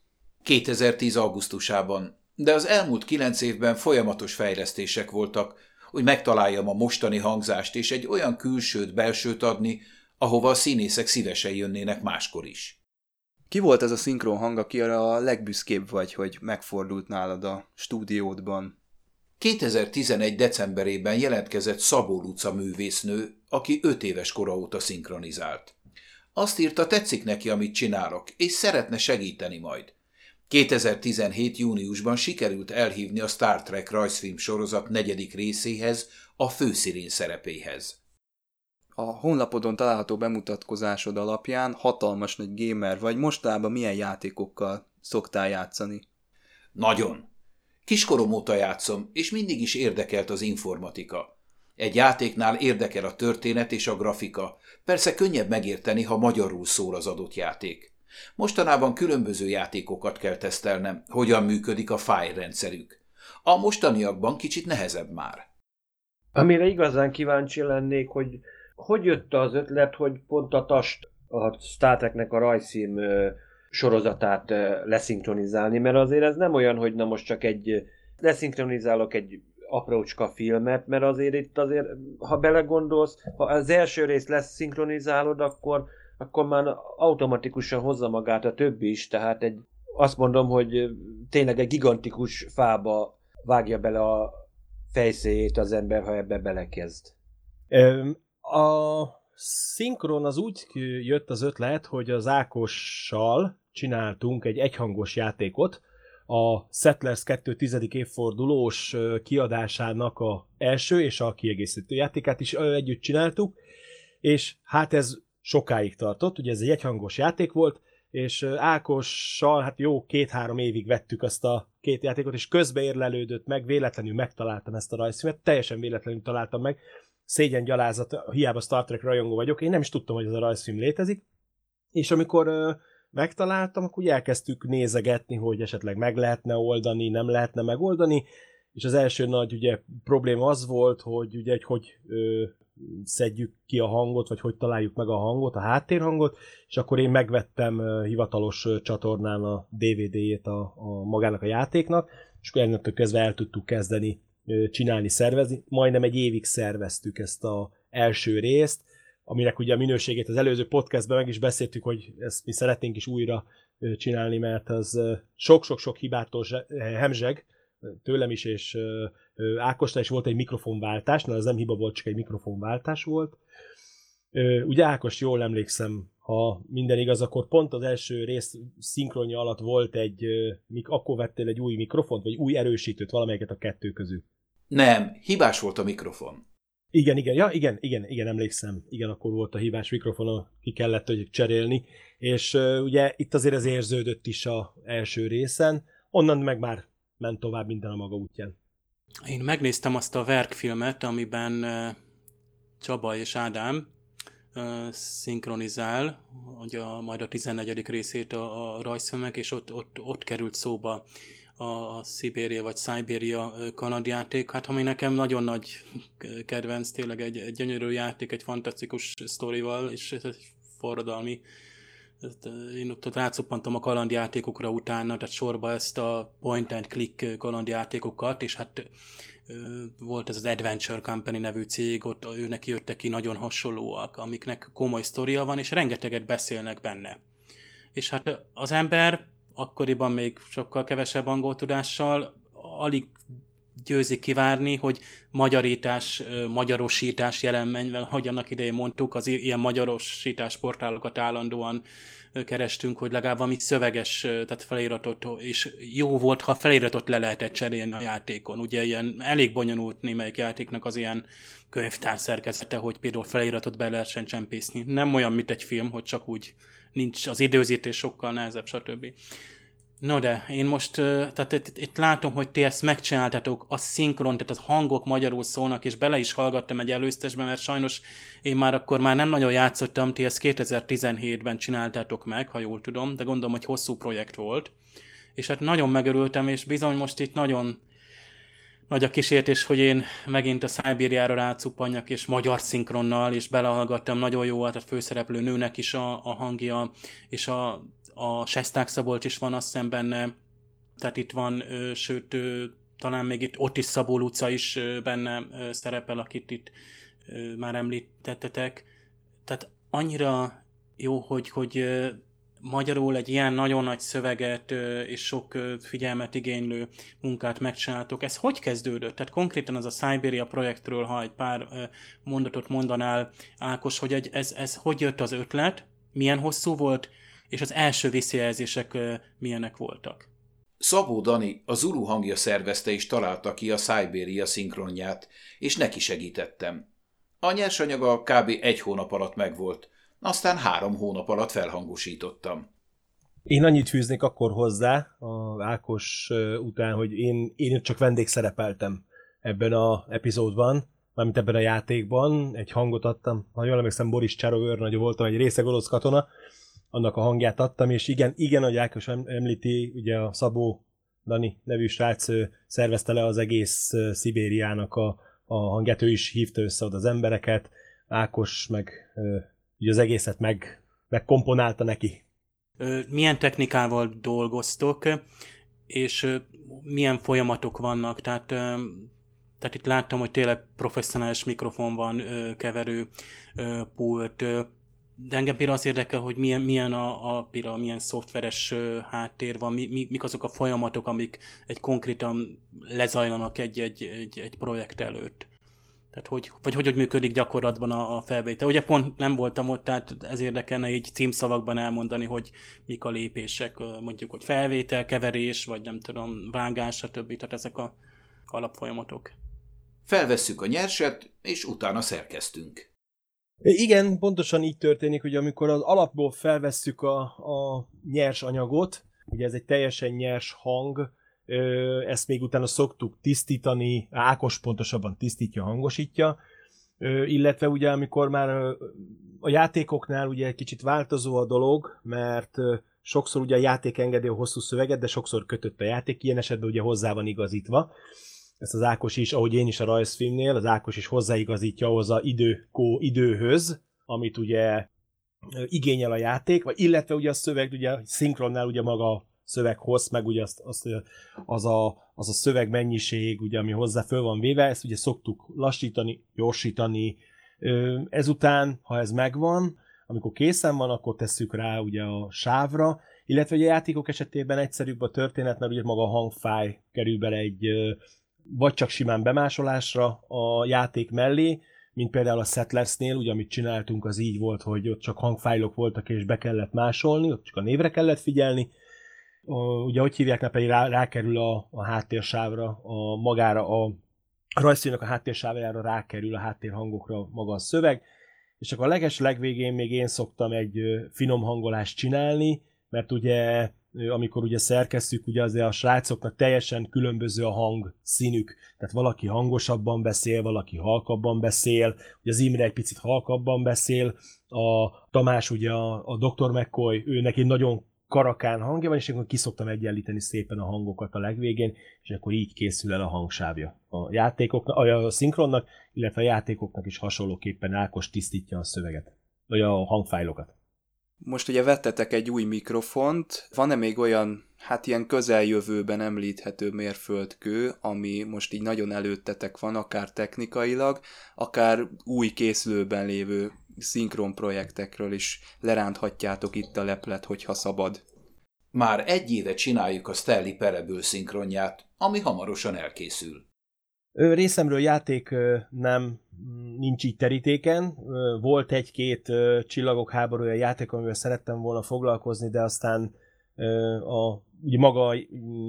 2010. augusztusában De az elmúlt kilenc évben folyamatos fejlesztések voltak, hogy megtaláljam a mostani hangzást és egy olyan külsőt, belsőt adni, ahova a színészek szívesen jönnének máskor is. Ki volt ez a szinkron hang, aki a legbüszkébb vagy, hogy megfordult nálad a stúdiódban? 2011. decemberében jelentkezett Szabó Luca művésznő, aki öt éves kora óta szinkronizált. Azt írta, tetszik neki, amit csinálok, és szeretne segíteni majd. 2017. júniusban sikerült elhívni a Star Trek rajzfilm sorozat negyedik részéhez, a főszirén szerepéhez. A honlapodon található bemutatkozásod alapján hatalmas nagy gamer vagy, mostában milyen játékokkal szoktál játszani? Nagyon. Kiskorom óta játszom, és mindig is érdekelt az informatika. Egy játéknál érdekel a történet és a grafika, persze könnyebb megérteni, ha magyarul szól az adott játék. Mostanában különböző játékokat kell tesztelnem, hogyan működik a file rendszerük. A mostaniakban kicsit nehezebb már. Amire igazán kíváncsi lennék, hogy hogy jött az ötlet, hogy pont a TAST, a Star Treknek a rajzszím sorozatát leszinkronizálni, mert azért ez nem olyan, hogy na most csak egy leszinkronizálok egy aprócska filmet, mert azért itt azért, ha belegondolsz, ha az első rész lesz szinkronizálod, akkor, akkor már automatikusan hozza magát a többi is, tehát egy, azt mondom, hogy tényleg egy gigantikus fába vágja bele a fejszéjét az ember, ha ebbe belekezd. A szinkron az úgy jött az ötlet, hogy az Ákossal csináltunk egy egyhangos játékot, a Settlers 2 tizedik évfordulós kiadásának a első és a kiegészítő játékát is együtt csináltuk, és hát ez sokáig tartott, ugye ez egy egyhangos játék volt, és Ákossal hát jó két-három évig vettük azt a két játékot, és közbe érlelődött meg, véletlenül megtaláltam ezt a rajzfilmet, teljesen véletlenül találtam meg, szégyen gyalázat, hiába Star Trek rajongó vagyok, én nem is tudtam, hogy ez a rajzfilm létezik, és amikor megtaláltam, akkor úgy elkezdtük nézegetni, hogy esetleg meg lehetne oldani, nem lehetne megoldani, és az első nagy ugye probléma az volt, hogy ugye hogy, hogy ö, szedjük ki a hangot, vagy hogy találjuk meg a hangot, a háttérhangot, és akkor én megvettem ö, hivatalos ö, csatornán a DVD-jét a, a magának a játéknak, és akkor ennek kezdve el tudtuk kezdeni csinálni, szervezni. Majdnem egy évig szerveztük ezt a első részt, aminek ugye a minőségét az előző podcastben meg is beszéltük, hogy ezt mi szeretnénk is újra csinálni, mert az sok-sok-sok hibától hemzseg, tőlem is, és Ákosnál is volt egy mikrofonváltás, na ez nem hiba volt, csak egy mikrofonváltás volt. Ugye Ákos, jól emlékszem, ha minden igaz, akkor pont az első rész szinkronja alatt volt egy, akkor vettél egy új mikrofont, vagy új erősítőt, valamelyiket a kettő közül. Nem, hibás volt a mikrofon. Igen, igen, ja, igen, igen, igen, emlékszem. Igen, akkor volt a hibás mikrofon, ki kellett hogy cserélni. És ugye itt azért az érződött is a első részen, onnan meg már ment tovább minden a maga útján. Én megnéztem azt a verkfilmet, amiben Csaba és Ádám szinkronizál, hogy a, majd a 14. részét a, a rajzfilmek, és ott, ott, ott került szóba a Szibéria vagy Szibéria kanadjáték, hát ami nekem nagyon nagy kedvenc, tényleg egy, egy gyönyörű játék, egy fantasztikus sztorival, és egy forradalmi én ott, ott rácuppantam a kalandjátékokra utána, tehát sorba ezt a point and click kalandjátékokat, és hát volt ez az Adventure Company nevű cég, ott őnek jöttek ki nagyon hasonlóak, amiknek komoly sztoria van, és rengeteget beszélnek benne. És hát az ember akkoriban még sokkal kevesebb angol tudással, alig győzik kivárni, hogy magyarítás, magyarosítás jelen menj, hogy annak idején mondtuk, az ilyen magyarosítás portálokat állandóan kerestünk, hogy legalább valami szöveges, tehát feliratot, és jó volt, ha feliratot le lehetett cserélni a játékon. Ugye ilyen elég bonyolult némelyik játéknak az ilyen könyvtár szerkezete, hogy például feliratot be lehessen csempészni. Nem olyan, mint egy film, hogy csak úgy nincs az időzítés sokkal nehezebb, stb. No de, én most, tehát itt, itt látom, hogy ti ezt megcsináltatok, a szinkron, tehát a hangok magyarul szólnak, és bele is hallgattam egy előztesbe, mert sajnos én már akkor már nem nagyon játszottam, ti ezt 2017-ben csináltátok meg, ha jól tudom, de gondolom, hogy hosszú projekt volt. És hát nagyon megörültem, és bizony most itt nagyon nagy a kísértés, hogy én megint a Szájbírjára rácuppanjak, és magyar szinkronnal, és belehallgattam, nagyon jó volt a főszereplő nőnek is a, a hangja, és a, a Sesták Szabolcs is van azt hiszem benne, tehát itt van, sőt, talán még itt Otis Szabó Luca is benne szerepel, akit itt már említettetek. Tehát annyira jó, hogy, hogy magyarul egy ilyen nagyon nagy szöveget és sok figyelmet igénylő munkát megcsináltok. Ez hogy kezdődött? Tehát konkrétan az a Siberia projektről, ha egy pár mondatot mondanál, Ákos, hogy egy, ez, ez hogy jött az ötlet, milyen hosszú volt, és az első visszajelzések milyenek voltak? Szabó Dani, a Zulu hangja szervezte és találta ki a Siberia szinkronját, és neki segítettem. A nyersanyaga kb. egy hónap alatt megvolt, aztán három hónap alatt felhangosítottam. Én annyit fűznék akkor hozzá a Ákos után, hogy én, én csak vendégszerepeltem ebben a epizódban, mármint ebben a játékban, egy hangot adtam, ha jól emlékszem, Boris Csáró őrnagy voltam, egy része orosz katona, annak a hangját adtam, és igen, igen, a Ákos említi, ugye a Szabó Dani nevű srác szervezte le az egész Szibériának a, a hangját, ő is hívta össze oda az embereket, Ákos meg ugye az egészet meg, megkomponálta neki. Milyen technikával dolgoztok, és milyen folyamatok vannak? Tehát, tehát itt láttam, hogy tényleg professzionális mikrofon van, keverő pult, de engem például az érdekel, hogy milyen, milyen a, a például milyen szoftveres háttér van, mi, mi, mik azok a folyamatok, amik egy konkrétan lezajlanak egy, egy, egy, egy projekt előtt. Tehát hogy, vagy hogy, hogy működik gyakorlatban a, a felvétel. Ugye pont nem voltam ott, tehát ez érdekelne így címszavakban elmondani, hogy mik a lépések, mondjuk, hogy felvétel, keverés, vagy nem tudom, vágás, stb. Tehát ezek a alapfolyamatok. Felvesszük a nyerset, és utána szerkeztünk. Igen, pontosan így történik, hogy amikor az alapból felvesszük a, a nyers anyagot, ugye ez egy teljesen nyers hang, ezt még utána szoktuk tisztítani, Ákos pontosabban tisztítja, hangosítja, illetve ugye amikor már a játékoknál ugye egy kicsit változó a dolog, mert sokszor ugye a játék engedi a hosszú szöveget, de sokszor kötött a játék, ilyen esetben ugye hozzá van igazítva. Ezt az Ákos is, ahogy én is a rajzfilmnél, az Ákos is hozzáigazítja ahhoz a időkó időhöz, amit ugye igényel a játék, vagy illetve ugye a szöveg, ugye szinkronnál ugye maga szöveg hossz, meg ugye azt, azt, az, a, az a szöveg mennyiség, ugye, ami hozzá föl van véve, ezt ugye szoktuk lassítani, gyorsítani. Ezután, ha ez megvan, amikor készen van, akkor tesszük rá ugye a sávra, illetve ugye a játékok esetében egyszerűbb a történet, mert ugye maga a hangfáj kerül bele egy vagy csak simán bemásolásra a játék mellé, mint például a Settlersnél, ugye amit csináltunk, az így volt, hogy ott csak hangfájlok voltak, és be kellett másolni, ott csak a névre kellett figyelni, ugye hogy hívják, ne pedig rá, rákerül a, a háttérsávra, a magára, a, a rajzfilmnek a háttérsávájára rákerül a háttérhangokra maga a szöveg, és akkor a leges legvégén még én szoktam egy finom hangolást csinálni, mert ugye amikor ugye szerkesztjük, ugye azért a srácoknak teljesen különböző a hang színük. Tehát valaki hangosabban beszél, valaki halkabban beszél, ugye az Imre egy picit halkabban beszél, a Tamás ugye a, a Dr. McCoy, ő neki nagyon karakán hangja van, és akkor kiszoktam egyenlíteni szépen a hangokat a legvégén, és akkor így készül el a hangsávja a játékoknak, a szinkronnak, illetve a játékoknak is hasonlóképpen Ákos tisztítja a szöveget, vagy a hangfájlokat. Most ugye vettetek egy új mikrofont, van-e még olyan, hát ilyen közeljövőben említhető mérföldkő, ami most így nagyon előttetek van, akár technikailag, akár új készülőben lévő szinkron projektekről is leránthatjátok itt a leplet, hogyha szabad. Már egy éve csináljuk a Stanley Pereből szinkronját, ami hamarosan elkészül. Részemről játék nem nincs így terítéken. Volt egy-két csillagok háborúja játék, amivel szerettem volna foglalkozni, de aztán a, ugye maga a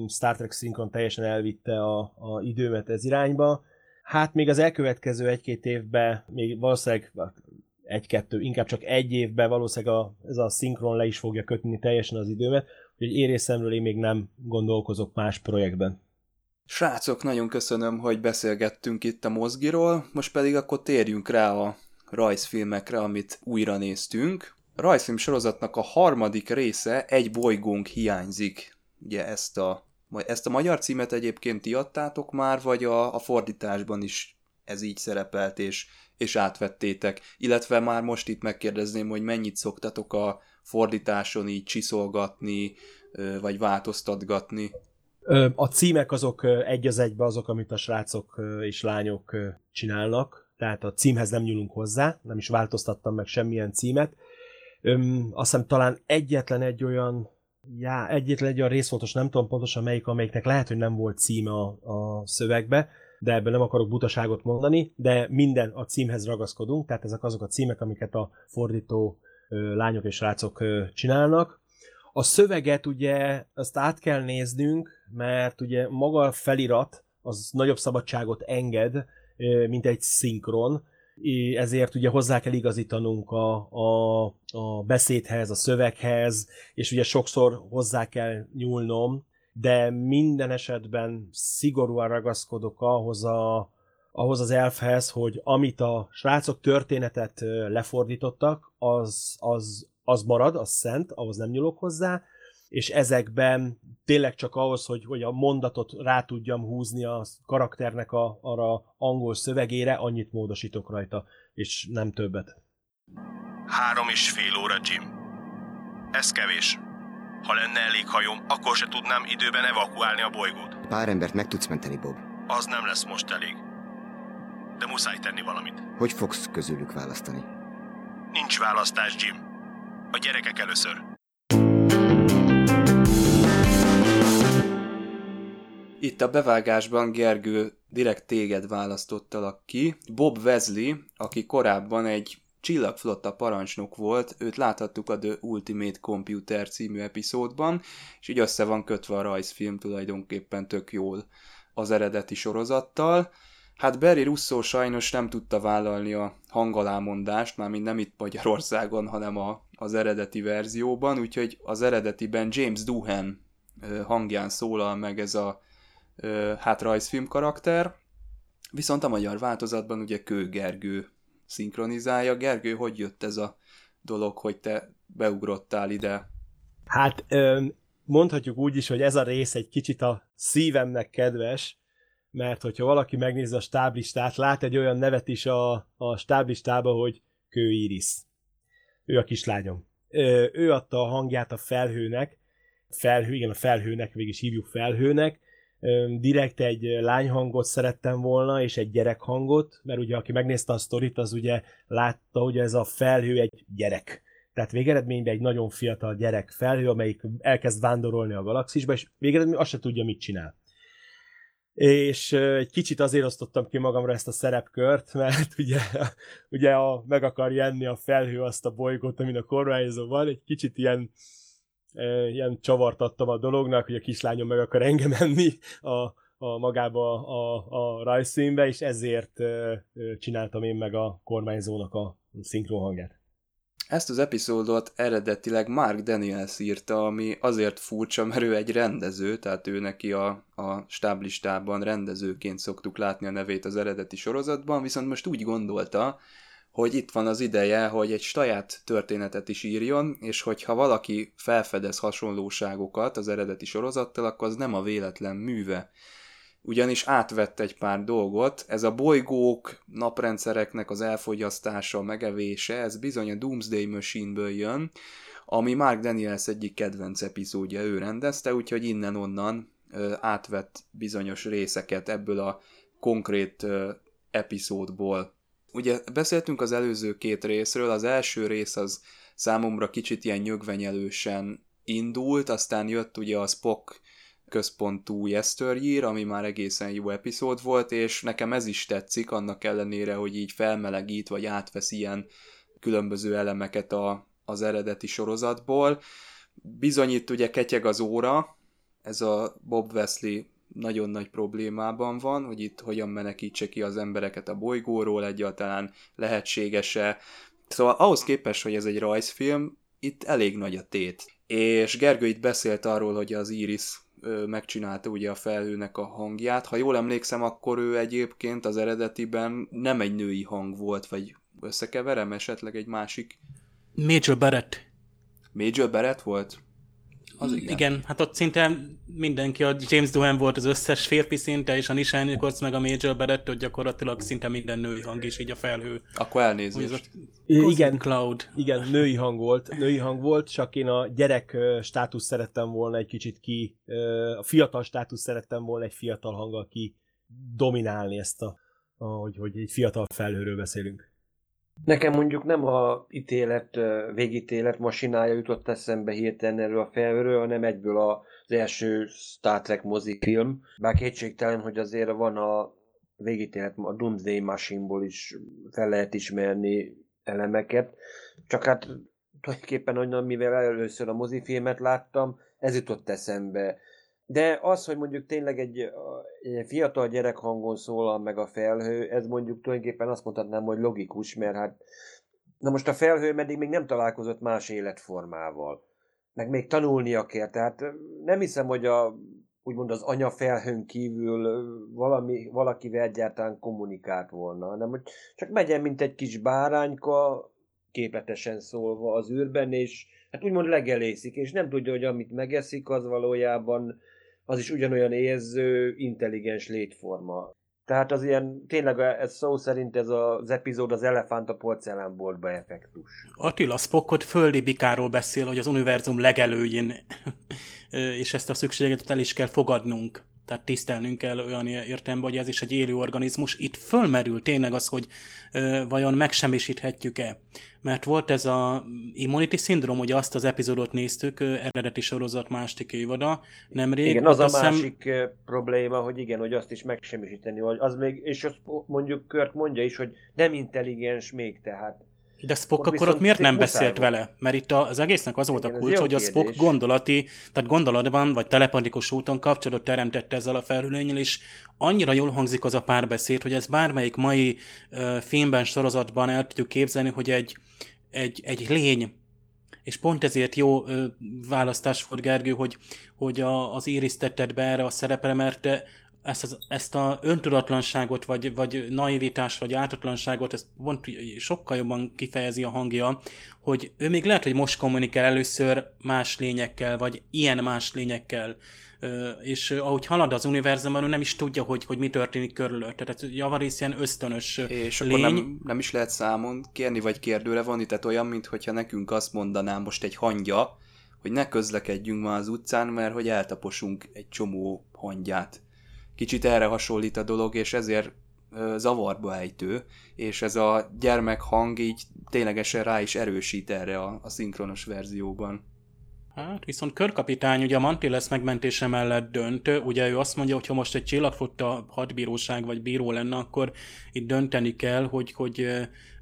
Star Trek szinkron teljesen elvitte a, a időmet ez irányba. Hát még az elkövetkező egy-két évben, még valószínűleg egy-kettő, inkább csak egy évben valószínűleg a, ez a szinkron le is fogja kötni teljesen az időmet, úgyhogy én részemről én még nem gondolkozok más projektben. Srácok, nagyon köszönöm, hogy beszélgettünk itt a mozgiról, most pedig akkor térjünk rá a rajzfilmekre, amit újra néztünk. A rajzfilm sorozatnak a harmadik része Egy bolygónk hiányzik. Ugye ezt a, ezt a magyar címet egyébként ti adtátok már, vagy a, a fordításban is ez így szerepelt, és, és átvettétek. Illetve már most itt megkérdezném, hogy mennyit szoktatok a fordításon így csiszolgatni, vagy változtatgatni. A címek azok egy az egybe azok, amit a srácok és lányok csinálnak, tehát a címhez nem nyúlunk hozzá, nem is változtattam meg semmilyen címet. Öm, azt hiszem talán egyetlen egy olyan já, egyetlen egy olyan részfontos, nem tudom pontosan melyik, amelyiknek lehet, hogy nem volt címe a, a szövegbe, de ebben nem akarok butaságot mondani, de minden a címhez ragaszkodunk, tehát ezek azok a címek, amiket a fordító lányok és rácok csinálnak. A szöveget ugye azt át kell néznünk, mert ugye maga a felirat az nagyobb szabadságot enged, mint egy szinkron, ezért ugye hozzá kell igazítanunk a, a, a beszédhez, a szöveghez, és ugye sokszor hozzá kell nyúlnom, de minden esetben szigorúan ragaszkodok ahhoz, a, ahhoz az elfhez, hogy amit a srácok történetet lefordítottak, az, az, az marad, az szent, ahhoz nem nyúlok hozzá, és ezekben tényleg csak ahhoz, hogy, hogy a mondatot rá tudjam húzni a karakternek a, arra angol szövegére, annyit módosítok rajta, és nem többet. Három és fél óra, Jim. Ez kevés. Ha lenne elég hajom, akkor se tudnám időben evakuálni a bolygót. Pár embert meg tudsz menteni, Bob. Az nem lesz most elég. De muszáj tenni valamit. Hogy fogsz közülük választani? Nincs választás, Jim. A gyerekek először. Itt a bevágásban Gergő direkt téged választottalak ki. Bob Wesley, aki korábban egy csillagflotta parancsnok volt, őt láthattuk a The Ultimate Computer című epizódban, és így össze van kötve a rajzfilm tulajdonképpen tök jól az eredeti sorozattal. Hát Barry Russo sajnos nem tudta vállalni a hangalámondást, mármint nem itt Magyarországon, hanem a, az eredeti verzióban, úgyhogy az eredetiben James Doohan hangján szólal meg ez a hát rajzfilm karakter, viszont a magyar változatban ugye Kő Gergő szinkronizálja. Gergő, hogy jött ez a dolog, hogy te beugrottál ide? Hát mondhatjuk úgy is, hogy ez a rész egy kicsit a szívemnek kedves, mert hogyha valaki megnézi a stáblistát, lát egy olyan nevet is a, a stáblistában, hogy Kő Iris. Ő a kislányom. Ő adta a hangját a felhőnek, felhő, igen, a felhőnek, is hívjuk felhőnek, direkt egy lányhangot szerettem volna, és egy gyerekhangot, mert ugye aki megnézte a sztorit, az ugye látta, hogy ez a felhő egy gyerek. Tehát végeredményben egy nagyon fiatal gyerek felhő, amelyik elkezd vándorolni a galaxisba, és végeredményben azt se tudja, mit csinál. És egy kicsit azért osztottam ki magamra ezt a szerepkört, mert ugye, ugye a, meg akar jenni a felhő azt a bolygót, amin a kormányzó van, egy kicsit ilyen ilyen csavart adtam a dolognak, hogy a kislányom meg akar engem menni a, a magába a, a rajzszínbe, és ezért csináltam én meg a kormányzónak a szinkron hangját. Ezt az epizódot eredetileg Mark Daniels írta, ami azért furcsa, mert ő egy rendező, tehát ő neki a, a stáblistában rendezőként szoktuk látni a nevét az eredeti sorozatban, viszont most úgy gondolta, hogy itt van az ideje, hogy egy saját történetet is írjon, és hogyha valaki felfedez hasonlóságokat az eredeti sorozattal, akkor az nem a véletlen műve. Ugyanis átvett egy pár dolgot, ez a bolygók, naprendszereknek az elfogyasztása, megevése, ez bizony a Doomsday Machine-ből jön, ami Mark Daniels egyik kedvenc epizódja ő rendezte, úgyhogy innen-onnan átvett bizonyos részeket ebből a konkrét epizódból Ugye beszéltünk az előző két részről, az első rész az számomra kicsit ilyen nyögvenyelősen indult, aztán jött ugye a Spock központú Yesteryear, ami már egészen jó epizód volt, és nekem ez is tetszik, annak ellenére, hogy így felmelegít, vagy átvesz ilyen különböző elemeket a, az eredeti sorozatból. Bizonyít ugye ketyeg az óra, ez a Bob Wesley nagyon nagy problémában van, hogy itt hogyan menekítse ki az embereket a bolygóról, egyáltalán lehetséges-e. Szóval ahhoz képest, hogy ez egy rajzfilm, itt elég nagy a tét. És Gergő itt beszélt arról, hogy az Iris megcsinálta ugye a felhőnek a hangját. Ha jól emlékszem, akkor ő egyébként az eredetiben nem egy női hang volt, vagy összekeverem esetleg egy másik? Major Barrett. Major Barrett volt? Az igen. Igen, hát ott szinte mindenki, a James Doohan volt az összes férfi szinte, és a Nishai Nichols meg a Major Barrett, ott gyakorlatilag szinte minden női hang, és így a felhő. Akkor elnézést. Igen, Cloud. igen, női hang volt, női hang volt, csak én a gyerek státusz szerettem volna egy kicsit ki, a fiatal státusz szerettem volna egy fiatal hanggal ki dominálni ezt a, a hogy, hogy egy fiatal felhőről beszélünk. Nekem mondjuk nem a ítélet, végítélet masinája jutott eszembe hirtelen erről a felhőről, hanem egyből az első Star Trek mozifilm. Bár kétségtelen, hogy azért van a végítélet, a Doomsday Machine-ból is fel lehet ismerni elemeket. Csak hát tulajdonképpen onnan, mivel először a mozifilmet láttam, ez jutott eszembe. De az, hogy mondjuk tényleg egy, egy fiatal gyerek hangon szólal meg a felhő, ez mondjuk tulajdonképpen azt mondhatnám, hogy logikus, mert hát na most a felhő meddig még nem találkozott más életformával. Meg még tanulnia kell, tehát nem hiszem, hogy a, úgymond az anya felhőn kívül valami, valakivel egyáltalán kommunikált volna, hanem hogy csak megyen, mint egy kis bárányka, képletesen szólva az űrben, és hát úgymond legelészik, és nem tudja, hogy amit megeszik, az valójában az is ugyanolyan érző, intelligens létforma. Tehát az ilyen, tényleg ez szó szerint ez az epizód az elefánt a porcelánboltba effektus. Attila Spockot földi bikáról beszél, hogy az univerzum legelőjén, és ezt a szükséget el is kell fogadnunk. Tehát tisztelnünk kell olyan értelemben, hogy ez is egy élő organizmus. Itt fölmerül tényleg az, hogy ö, vajon megsemmisíthetjük-e. Mert volt ez a Immunity Syndrome, ugye azt az epizódot néztük, ö, eredeti sorozat második évada, nemrég. Igen, az a hiszem- másik probléma, hogy igen, hogy azt is megsemmisíteni, vagy az még, és azt mondjuk Kurt mondja is, hogy nem intelligens még, tehát De Spock akkor ott miért nem muszáj beszélt volt. vele? Mert itt az egésznek az volt a Igen, ez kulcs, hogy a Spock kérdés. gondolati, tehát gondolatban, vagy telepatikus úton kapcsolatot teremtette ezzel a felhőlényel, és annyira jól hangzik az a párbeszéd, hogy ez bármelyik mai uh, filmben, sorozatban el tudjuk képzelni, hogy egy, egy, egy lény, és pont ezért jó választás volt, Gergő, hogy, hogy a, az Iris tetted be erre a szerepre, mert ezt, az, ezt a öntudatlanságot, vagy, vagy naivitás, vagy ártatlanságot, ezt pont sokkal jobban kifejezi a hangja, hogy ő még lehet, hogy most kommunikál először más lényekkel, vagy ilyen más lényekkel, és ahogy halad az univerzumban, ő nem is tudja, hogy, hogy mi történik körülötte. Tehát javarész ilyen ösztönös És lény. akkor nem, nem is lehet számon kérni, vagy kérdőre vonni, tehát olyan, mintha nekünk azt mondaná most egy hangya, hogy ne közlekedjünk ma az utcán, mert hogy eltaposunk egy csomó hangyát. Kicsit erre hasonlít a dolog, és ezért zavarba ejtő, és ez a gyermek hang így ténylegesen rá is erősít erre a, a szinkronos verzióban. Hát viszont körkapitány ugye a Mantilles megmentése mellett dönt, ugye ő azt mondja, hogy ha most egy csillagflotta hadbíróság vagy bíró lenne, akkor itt dönteni kell, hogy, hogy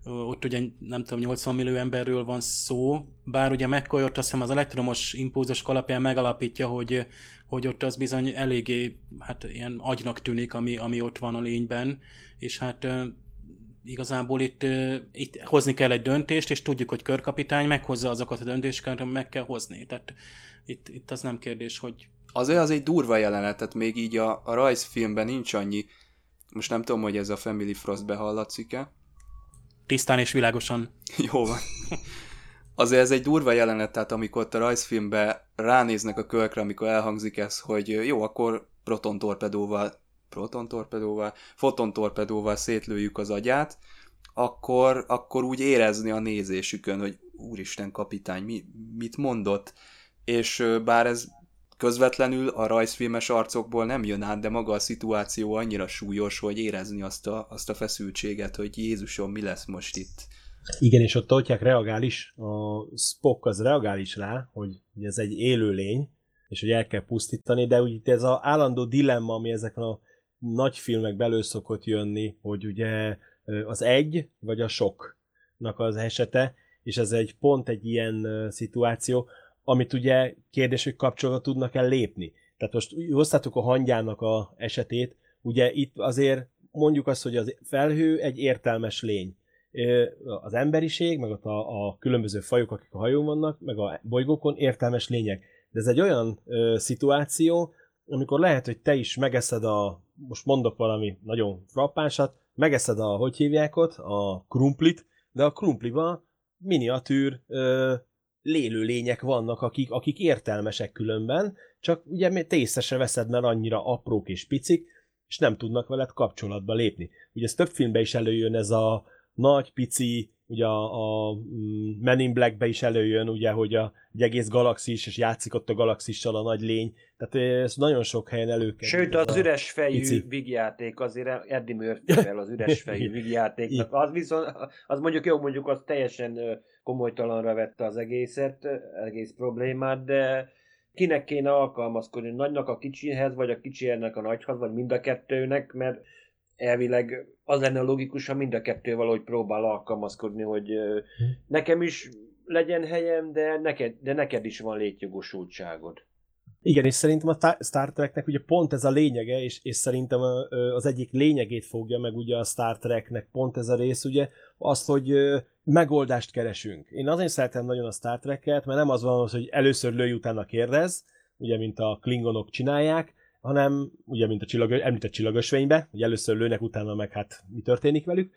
ott ugye nem tudom, 80 millió emberről van szó, bár ugye McCoy ott azt hiszem az elektromos impulzus alapján megalapítja, hogy, hogy ott az bizony eléggé hát ilyen agynak tűnik, ami, ami ott van a lényben, és hát igazából itt, itt hozni kell egy döntést, és tudjuk, hogy körkapitány meghozza azokat a döntéseket, amit meg kell hozni. Tehát itt, itt az nem kérdés, hogy Azért az egy durva jelenet, tehát még így a, a rajzfilmben nincs annyi, most nem tudom, hogy ez a Family Frost behallatszik-e, tisztán és világosan. Jó van. Azért ez egy durva jelenet, tehát amikor ott a rajzfilmben ránéznek a kölkre, amikor elhangzik ez, hogy jó, akkor protontorpedóval, protontorpedóval, fotontorpedóval szétlőjük az agyát, akkor, akkor úgy érezni a nézésükön, hogy úristen kapitány, mi, mit mondott? És bár ez közvetlenül a rajzfilmes arcokból nem jön át, de maga a szituáció annyira súlyos, hogy érezni azt a, azt a feszültséget, hogy Jézusom, mi lesz most itt. Igen, és ott Toltyák reagál is, a Spock az reagál is rá, hogy ez egy élőlény, és hogy el kell pusztítani, de úgy ez az állandó dilemma, ami ezeken a nagy filmek belül szokott jönni, hogy ugye az egy vagy a soknak az esete, és ez egy pont egy ilyen szituáció, amit ugye kérdés, hogy kapcsolatba tudnak el lépni. Tehát most hoztátok a hangyának a esetét, ugye itt azért mondjuk azt, hogy az felhő egy értelmes lény. Az emberiség, meg a, a különböző fajok, akik a hajón vannak, meg a bolygókon értelmes lények. De ez egy olyan ö, szituáció, amikor lehet, hogy te is megeszed a, most mondok valami nagyon frappánsat, megeszed a, hogy hívják ott, a krumplit, de a krumpliba miniatűr ö, lélő lények vannak, akik, akik értelmesek különben, csak ugye te észre se veszed, mert annyira aprók és picik, és nem tudnak veled kapcsolatba lépni. Ugye ez több filmben is előjön ez a nagy, pici, ugye a, a mm, Men in Black-be is előjön, ugye, hogy a, egy egész galaxis, és játszik ott a galaxissal a nagy lény, tehát ez nagyon sok helyen előkerül. Sőt, az üres fejű pici. vigjáték azért Eddie murphy az üres fejű vigjátéknak, az viszont, az mondjuk jó, mondjuk az teljesen komolytalanra vette az egészet, egész problémát, de kinek kéne alkalmazkodni, nagynak a kicsihez, vagy a kicsi ennek a nagyhoz, vagy mind a kettőnek, mert elvileg az lenne logikus, ha mind a kettő valahogy próbál alkalmazkodni, hogy nekem is legyen helyem, de neked, de neked is van létjogosultságod. Igen, és szerintem a Star Treknek ugye pont ez a lényege, és, és szerintem az egyik lényegét fogja meg ugye a Star Treknek pont ez a rész, ugye, az, hogy megoldást keresünk. Én azért szeretem nagyon a Star Trek-et, mert nem az van, hogy először lőj, utána kérdez, ugye, mint a klingonok csinálják, hanem ugye, mint a csillag, említett csillagösvénybe, hogy először lőnek, utána meg hát mi történik velük,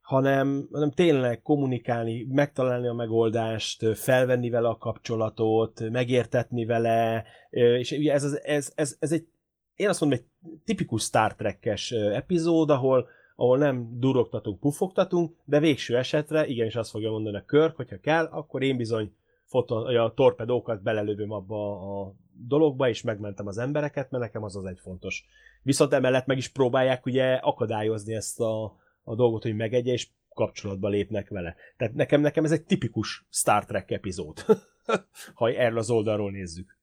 hanem, hanem tényleg kommunikálni, megtalálni a megoldást, felvenni vele a kapcsolatot, megértetni vele, és ugye ez, ez, ez, ez egy, én azt mondom, egy tipikus Star Trek-es epizód, ahol, ahol nem durogtatunk, puffogtatunk, de végső esetre igenis azt fogja mondani a kör, hogyha kell, akkor én bizony foton, a torpedókat belelövöm abba a dologba, és megmentem az embereket, mert nekem az az egy fontos. Viszont emellett meg is próbálják ugye akadályozni ezt a, a dolgot, hogy megegye, és kapcsolatba lépnek vele. Tehát nekem, nekem ez egy tipikus Star Trek epizód, ha erről az oldalról nézzük.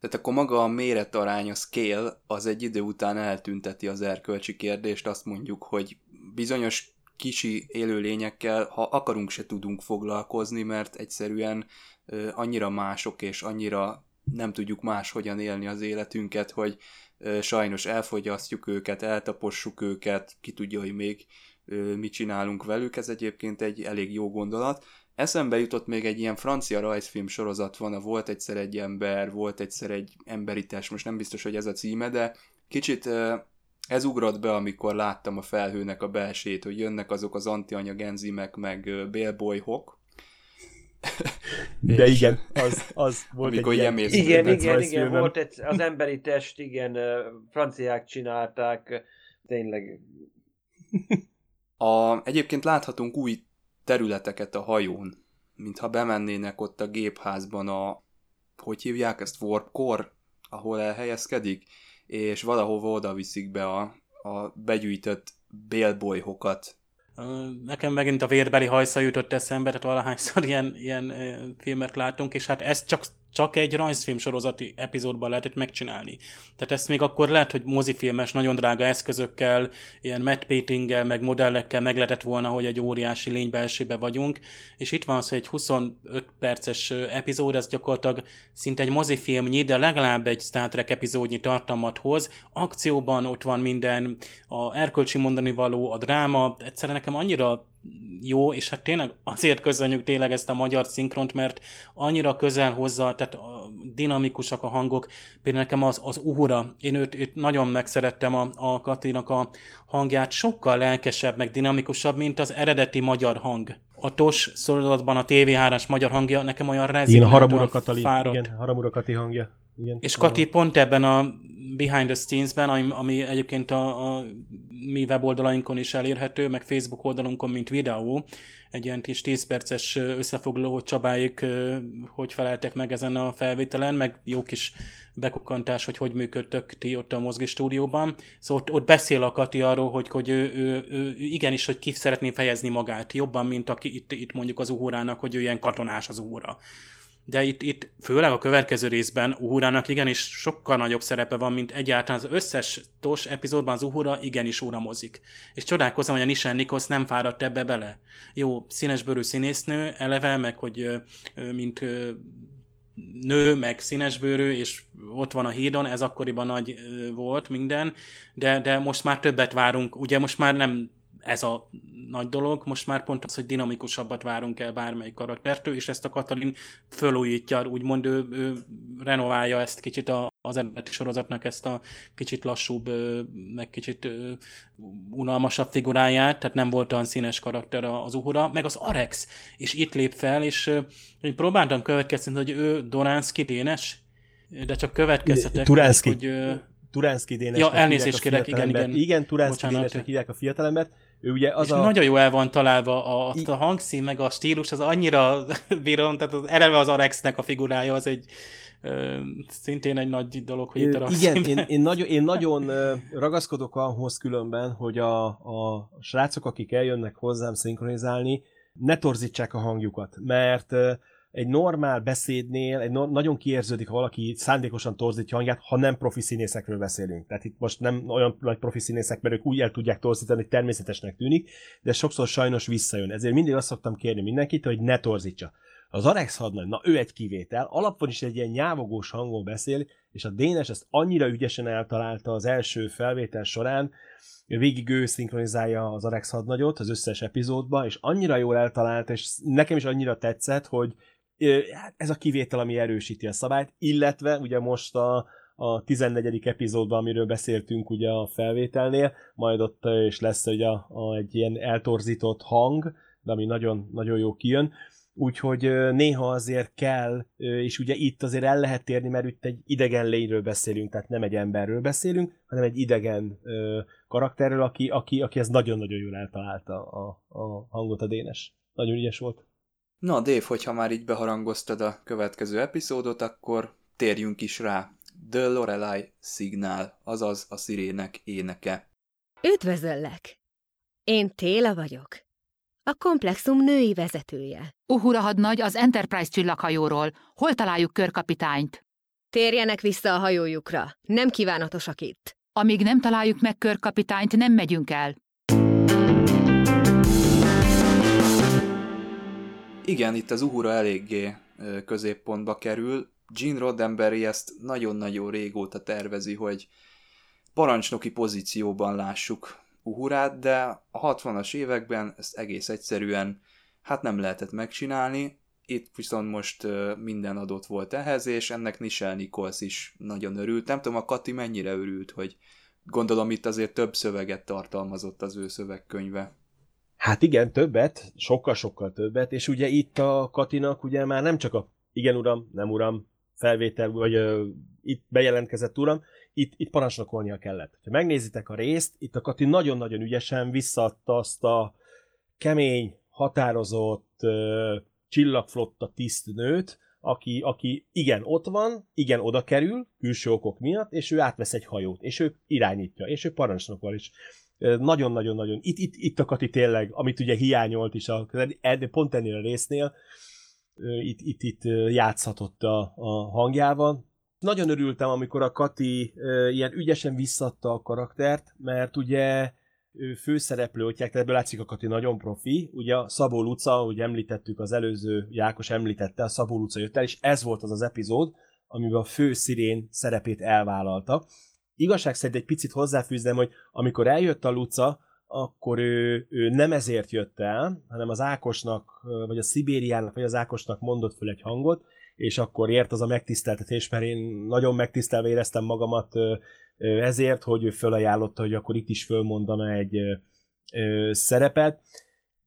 Tehát akkor maga a méretarány, a scale, az egy idő után eltünteti az erkölcsi kérdést, azt mondjuk, hogy bizonyos kisi élőlényekkel, ha akarunk, se tudunk foglalkozni, mert egyszerűen annyira mások és annyira nem tudjuk máshogyan élni az életünket, hogy sajnos elfogyasztjuk őket, eltapossuk őket, ki tudja, hogy még mit csinálunk velük, ez egyébként egy elég jó gondolat. Eszembe jutott még egy ilyen francia rajzfilm sorozat van, a Volt egyszer egy ember, volt egyszer egy emberites, most nem biztos, hogy ez a címe, de kicsit ez ugrott be, amikor láttam a felhőnek a belsét, hogy jönnek azok az antianyag enzimek, meg bélbolyhok, de igen, az, az volt Amikor egy ilyen... Igen, igen, igen, volt egy, az emberi test, igen, franciák csinálták, tényleg. A, egyébként láthatunk új területeket a hajón, mintha bemennének ott a gépházban a, hogy hívják ezt, warpcore, ahol elhelyezkedik, és valahova oda viszik be a, a begyűjtött bélbolyhokat, Nekem megint a vérbeli hajsza jutott eszembe, tehát valahányszor ilyen, ilyen filmet látunk, és hát ez csak csak egy rajzfilm sorozati epizódban lehetett megcsinálni. Tehát ezt még akkor lehet, hogy mozifilmes, nagyon drága eszközökkel, ilyen matte meg modellekkel meg lehetett volna, hogy egy óriási lény vagyunk, és itt van az, hogy egy 25 perces epizód, ez gyakorlatilag szinte egy mozifilmnyi, de legalább egy Star Trek epizódnyi tartalmat hoz. Akcióban ott van minden, a erkölcsi mondani való, a dráma, egyszerűen nekem annyira jó, és hát tényleg azért köszönjük tényleg ezt a magyar szinkront, mert annyira közel hozzá, tehát a, dinamikusak a hangok. Például nekem az, az Uhura, én őt, őt nagyon megszerettem a, a Katinak a hangját, sokkal lelkesebb, meg dinamikusabb, mint az eredeti magyar hang. A TOS szorolatban a TV3-as magyar hangja nekem olyan rezignált, Haramura Katali, fáradt. Igen, Haramura Kati hangja. Igen, és Kati pont ebben a Behind the Scenes-ben, ami, ami egyébként a, a mi weboldalainkon is elérhető, meg Facebook oldalunkon, mint videó, egy ilyen kis 10 perces összefoglaló, hogy Csabáik hogy feleltek meg ezen a felvételen, meg jó kis bekukkantás, hogy hogy működtök ti ott a mozgi stúdióban. Szóval ott, ott beszél a Kati arról, hogy, hogy ő, ő, ő, igenis, hogy ki szeretné fejezni magát jobban, mint aki itt, itt mondjuk az uhórának, hogy ő ilyen katonás az uhóra de itt, itt főleg a következő részben Uhurának igenis sokkal nagyobb szerepe van, mint egyáltalán az összes TOS epizódban az Uhura igenis uramozik. És csodálkozom, hogy a Nishan Nikos nem fáradt ebbe bele. Jó, színesbőrű színésznő, eleve, meg hogy mint nő, meg színesbőrű, és ott van a hídon, ez akkoriban nagy volt minden, de, de most már többet várunk. Ugye most már nem ez a nagy dolog, most már pont az, hogy dinamikusabbat várunk el bármelyik karaktertől, és ezt a Katalin fölújítja, úgymond ő, ő renoválja ezt kicsit a, az eredeti sorozatnak ezt a kicsit lassúbb, meg kicsit unalmasabb figuráját, tehát nem volt olyan színes karakter az Uhura, meg az Arex, és itt lép fel, és én próbáltam következtetni, hogy ő Doránszki dénes, de csak következtetek. Turánszki. Hogy, Turánszki dénesnek Ja, elnézést kérek, igen, igen. Igen, Turánszki dénesnek hívják a fiatalembert. Ő ugye az és a... nagyon jó el van találva a, a hangszín, meg a stílus, az annyira bírom, tehát az, eleve az Arexnek a figurája, az egy ö, szintén egy nagy dolog, hogy itt a Igen, én, én, nagyon, én nagyon ragaszkodok ahhoz különben, hogy a, a srácok, akik eljönnek hozzám szinkronizálni, ne torzítsák a hangjukat, mert egy normál beszédnél egy no- nagyon kiérződik, ha valaki szándékosan torzítja hangját, ha nem profi színészekről beszélünk. Tehát itt most nem olyan nagy profi színészek, mert ők úgy el tudják torzítani, hogy természetesnek tűnik, de sokszor sajnos visszajön. Ezért mindig azt szoktam kérni mindenkit, hogy ne torzítsa. Az Alex hadnagy, na ő egy kivétel, alapban is egy ilyen nyávogós hangon beszél, és a Dénes ezt annyira ügyesen eltalálta az első felvétel során, végig ő szinkronizálja az Alex hadnagyot az összes epizódba, és annyira jól eltalálta, és nekem is annyira tetszett, hogy ez a kivétel, ami erősíti a szabályt, illetve ugye most a, a 14. epizódban, amiről beszéltünk ugye a felvételnél, majd ott is lesz ugye a, a, egy ilyen eltorzított hang, de ami nagyon, nagyon jó kijön. Úgyhogy néha azért kell, és ugye itt azért el lehet térni, mert itt egy idegen lényről beszélünk, tehát nem egy emberről beszélünk, hanem egy idegen karakterről, aki, aki, aki ez nagyon-nagyon jól eltalálta a, a hangot a Dénes. Nagyon ügyes volt. Na, Dave, hogyha már így beharangoztad a következő epizódot, akkor térjünk is rá. The Lorelai Signal, azaz a szirének éneke. Üdvözöllek! Én Téla vagyok. A komplexum női vezetője. Uhura hadnagy az Enterprise csillaghajóról. Hol találjuk körkapitányt? Térjenek vissza a hajójukra. Nem kívánatosak itt. Amíg nem találjuk meg körkapitányt, nem megyünk el. Igen, itt az Uhura eléggé középpontba kerül. Gene Roddenberry ezt nagyon-nagyon régóta tervezi, hogy parancsnoki pozícióban lássuk Uhurát, de a 60-as években ezt egész egyszerűen hát nem lehetett megcsinálni, itt viszont most minden adott volt ehhez, és ennek Nichelle Nichols is nagyon örült. Nem tudom, a Kati mennyire örült, hogy gondolom itt azért több szöveget tartalmazott az ő szövegkönyve. Hát igen, többet, sokkal-sokkal többet, és ugye itt a Katinak ugye már nem csak a igen uram, nem uram, felvétel, vagy uh, itt bejelentkezett uram, itt, itt parancsnokolnia kellett. Ha megnézitek a részt, itt a Kati nagyon-nagyon ügyesen visszaadta azt a kemény, határozott uh, csillagflotta tisztnőt, aki, aki igen, ott van, igen, oda kerül, külső okok miatt, és ő átvesz egy hajót, és ő irányítja, és ő parancsnokol is nagyon-nagyon-nagyon, itt, itt, itt a Kati tényleg, amit ugye hiányolt is, a, pont ennél a résznél, itt, itt, itt játszhatott a, a hangjával. Nagyon örültem, amikor a Kati ilyen ügyesen visszadta a karaktert, mert ugye főszereplő, hogy tehát ebből látszik a Kati nagyon profi. Ugye a Szabó Luca, ahogy említettük, az előző Jákos említette, a Szabó Luca jött el, és ez volt az az epizód, amiben a fő szirén szerepét elvállalta igazság szerint egy picit hozzáfűzném, hogy amikor eljött a Luca, akkor ő, ő nem ezért jött el, hanem az Ákosnak, vagy a Szibériának, vagy az Ákosnak mondott föl egy hangot, és akkor ért az a megtiszteltetés, mert én nagyon megtisztelve éreztem magamat ezért, hogy ő fölajánlotta, hogy akkor itt is fölmondana egy szerepet.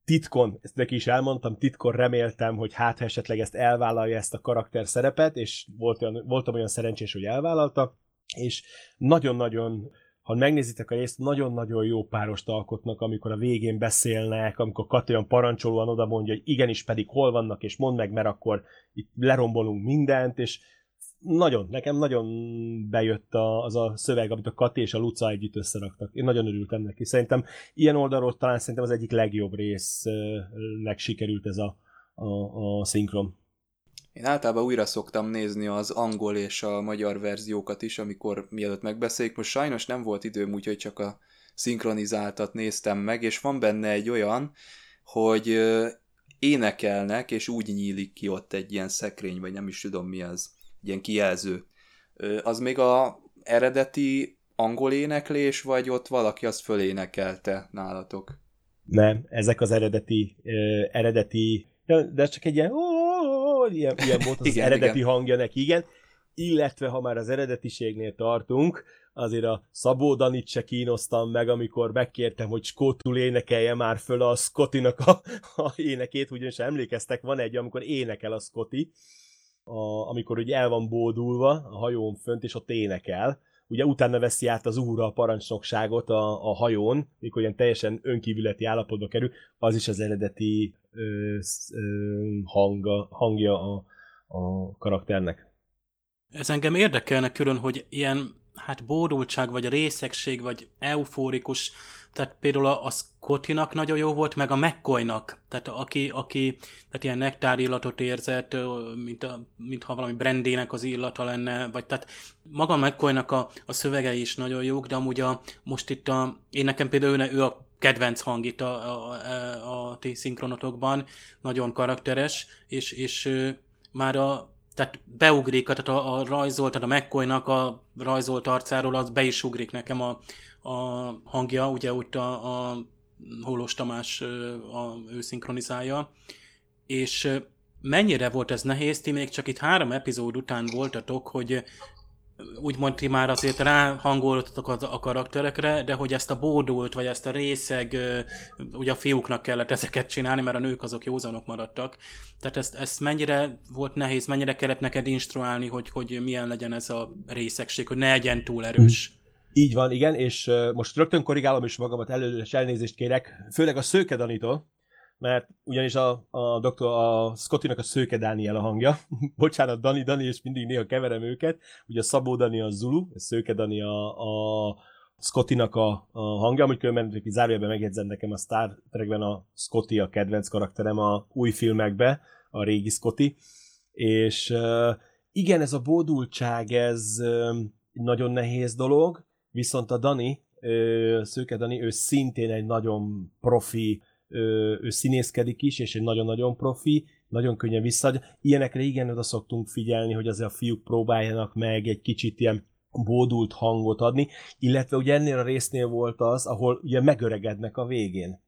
Titkon, ezt neki is elmondtam, titkon reméltem, hogy hát ha esetleg ezt elvállalja ezt a karakter szerepet, és volt olyan, voltam olyan szerencsés, hogy elvállalta, és nagyon-nagyon ha megnézitek a részt, nagyon-nagyon jó párost alkotnak, amikor a végén beszélnek, amikor Kati olyan parancsolóan oda mondja, hogy igenis pedig hol vannak, és mondd meg, mert akkor itt lerombolunk mindent, és nagyon, nekem nagyon bejött a, az a szöveg, amit a Kati és a Luca együtt összeraktak. Én nagyon örültem neki. Szerintem ilyen oldalról talán szerintem az egyik legjobb résznek sikerült ez a, a, a szinkron. Én általában újra szoktam nézni az angol és a magyar verziókat is, amikor mielőtt megbeszéljük. Most sajnos nem volt időm, úgyhogy csak a szinkronizáltat néztem meg, és van benne egy olyan, hogy énekelnek, és úgy nyílik ki ott egy ilyen szekrény, vagy nem is tudom mi az, egy ilyen kijelző. Az még a eredeti angol éneklés, vagy ott valaki azt fölénekelte nálatok? Nem, ezek az eredeti, eredeti, de ez csak egy ilyen, ilyen, ilyen volt az, igen, az eredeti igen. hangja neki, igen. Illetve, ha már az eredetiségnél tartunk, azért a Szabó Danit se kínoztam meg, amikor megkértem, hogy skótul énekelje már föl a Scottinak a, a énekét, ugyanis emlékeztek, van egy, amikor énekel a Scotty, a, amikor ugye el van bódulva a hajón fönt, és ott énekel. Ugye utána veszi át az úra a parancsnokságot a, a hajón, mikor ilyen teljesen önkívületi állapotba kerül, az is az eredeti ö, ö, hanga, hangja a, a karakternek. Ez engem érdekelne külön, hogy ilyen hát bódultság, vagy részegség, vagy eufórikus, tehát például a, a Scottinak nagyon jó volt, meg a McCoynak, tehát aki, aki tehát ilyen nektár illatot érzett, mint, a, mintha valami brandének az illata lenne, vagy tehát maga McCoynak a, a szövegei is nagyon jók, de amúgy a, most itt a, én nekem például ő, ő a kedvenc hang itt a, a, a, ti szinkronotokban, nagyon karakteres, és, és már a, tehát beugrik, tehát a, a rajzolt, tehát a McCoy-nak a rajzolt arcáról az be is ugrik nekem a, a hangja, ugye úgy a, a Holos Tamás a, ő szinkronizálja, és mennyire volt ez nehéz, ti még csak itt három epizód után voltatok, hogy úgymond ti már azért ráhangoltatok a, a karakterekre, de hogy ezt a bódult, vagy ezt a részeg, ugye a fiúknak kellett ezeket csinálni, mert a nők azok józanok maradtak. Tehát ezt, ezt mennyire volt nehéz, mennyire kellett neked instruálni, hogy, hogy milyen legyen ez a részegség, hogy ne legyen túl erős. Így van, igen, és most rögtön korrigálom is magamat előre, és elnézést kérek, főleg a Szőke Danitól, mert ugyanis a, a doktor, a Scottinak a Szőke Dániel a hangja. Bocsánat, Dani, Dani, és mindig néha keverem őket. Ugye a Szabó Dani a Zulu, a Szőke Dani a, a Scottinak a, a hangja, amit különben zárójelben megjegyzem nekem a Star Trekben a Scotty a kedvenc karakterem a új filmekbe, a régi Scotty. És igen, ez a bódultság, ez nagyon nehéz dolog, viszont a Dani, Szőke Dani, ő szintén egy nagyon profi ő színészkedik is, és egy nagyon-nagyon profi, nagyon könnyen visszaadja. Ilyenekre igen oda szoktunk figyelni, hogy azért a fiúk próbáljanak meg egy kicsit ilyen bódult hangot adni, illetve ugye ennél a résznél volt az, ahol ugye megöregednek a végén.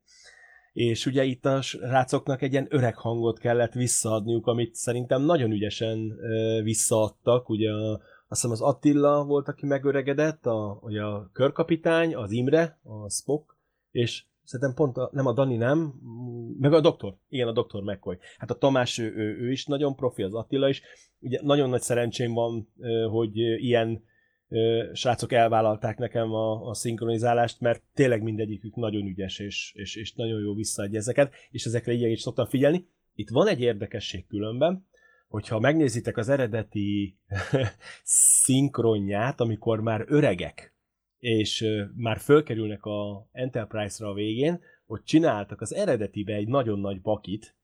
És ugye itt a rácoknak egy ilyen öreg hangot kellett visszaadniuk, amit szerintem nagyon ügyesen visszaadtak, ugye a, azt hiszem az Attila volt, aki megöregedett, a, ugye a körkapitány, az Imre, a Spock, és Szerintem pont a, nem a Dani nem, meg a doktor. Igen, a doktor McCoy. Hát a Tamás, ő, ő, ő is nagyon profi, az Attila is. Ugye nagyon nagy szerencsém van, hogy ilyen srácok elvállalták nekem a, a szinkronizálást, mert tényleg mindegyikük nagyon ügyes, és, és, és nagyon jó visszaadja ezeket, és ezekre így is szoktam figyelni. Itt van egy érdekesség különben, hogyha megnézitek az eredeti szinkronját, amikor már öregek, és már fölkerülnek a Enterprise-ra a végén, hogy csináltak az eredetibe egy nagyon nagy bakit,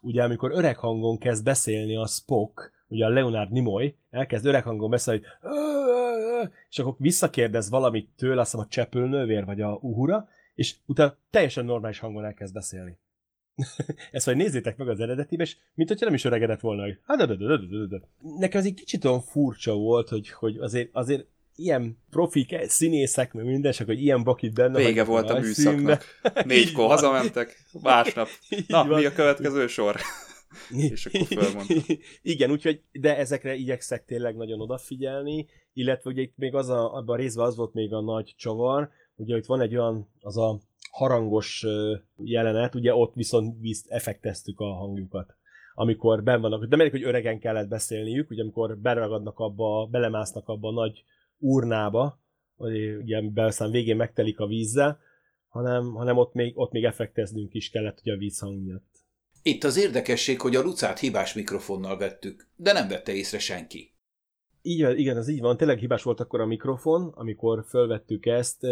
ugye amikor öreg hangon kezd beszélni a Spock, ugye a Leonard Nimoy, elkezd öreg hangon beszélni, hogy és akkor visszakérdez valamit tőle, azt hiszem a csepülnővér, vagy a uhura, és utána teljesen normális hangon elkezd beszélni. Ezt majd nézzétek meg az eredetibe, és mint hogyha nem is öregedett volna, hogy Nekem az egy kicsit olyan furcsa volt, hogy, hogy azért, azért ilyen profik, színészek, meg minden, csak hogy ilyen bakit benne. Vége volt a műszaknak. Négykor hazamentek, másnap. Na, mi a következő sor? és akkor fölmondta. Igen, úgyhogy, de ezekre igyekszek tényleg nagyon odafigyelni, illetve ugye itt még az a, abban a részben az volt még a nagy csavar, ugye itt van egy olyan, az a harangos jelenet, ugye ott viszont vízt effekteztük a hangjukat amikor ben vannak, de melyik, hogy öregen kellett beszélniük, ugye amikor beragadnak abba, belemásznak abba a nagy urnába, ugye, amiben aztán végén megtelik a vízzel, hanem, hanem ott, még, ott még effekteznünk is kellett ugye a vízhang miatt. Itt az érdekesség, hogy a Lucát hibás mikrofonnal vettük, de nem vette észre senki. Így, igen, az így van. Tényleg hibás volt akkor a mikrofon, amikor fölvettük ezt,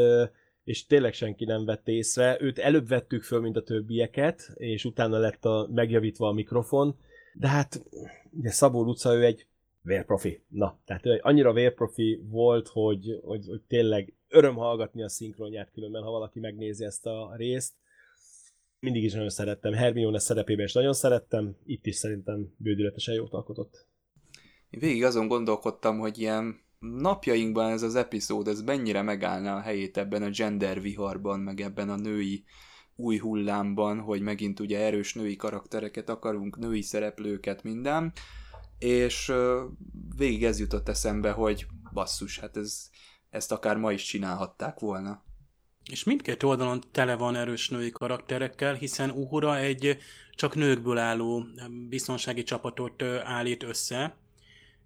és tényleg senki nem vette észre. Őt előbb vettük föl, mint a többieket, és utána lett a, megjavítva a mikrofon. De hát, ugye Szabó Luca, ő egy vérprofi. Na, tehát annyira vérprofi volt, hogy, hogy, hogy tényleg öröm hallgatni a szinkronját különben, ha valaki megnézi ezt a részt. Mindig is nagyon szerettem. Hermione szerepében is nagyon szerettem, itt is szerintem bődületesen jót alkotott. Én végig azon gondolkodtam, hogy ilyen napjainkban ez az epizód, ez mennyire megállna a helyét ebben a gender viharban, meg ebben a női új hullámban, hogy megint ugye erős női karaktereket akarunk, női szereplőket, minden, és végig ez jutott eszembe, hogy basszus, hát ez, ezt akár ma is csinálhatták volna. És mindkét oldalon tele van erős női karakterekkel, hiszen Uhura egy csak nőkből álló biztonsági csapatot állít össze,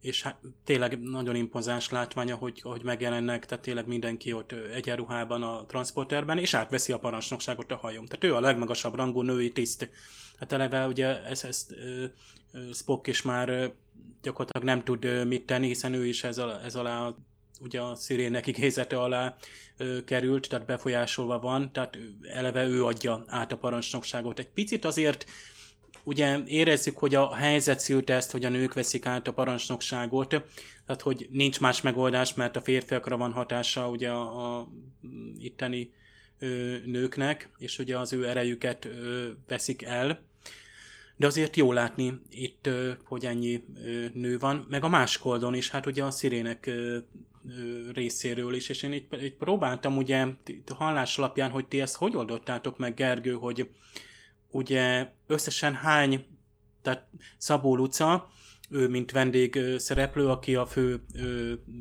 és hát tényleg nagyon impozáns látványa, hogy, hogy megjelennek, tehát tényleg mindenki ott egyenruhában a transporterben, és átveszi a parancsnokságot a hajón. Tehát ő a legmagasabb rangú női tiszt. Hát eleve ugye ezt, ezt Spock is már gyakorlatilag nem tud mit tenni, hiszen ő is ez, alá, ez alá ugye a szirének igézete alá ö, került, tehát befolyásolva van, tehát eleve ő adja át a parancsnokságot. Egy picit azért ugye érezzük, hogy a helyzet szülte ezt, hogy a nők veszik át a parancsnokságot, tehát hogy nincs más megoldás, mert a férfiakra van hatása ugye a, a itteni ö, nőknek, és ugye az ő erejüket ö, veszik el. De azért jó látni itt, hogy ennyi nő van, meg a másik oldalon is, hát ugye a szirének részéről is, és én így, így próbáltam ugye hallás alapján, hogy ti ezt hogy oldottátok meg, Gergő, hogy ugye összesen hány, tehát Szabó Luca, ő mint vendég szereplő, aki a fő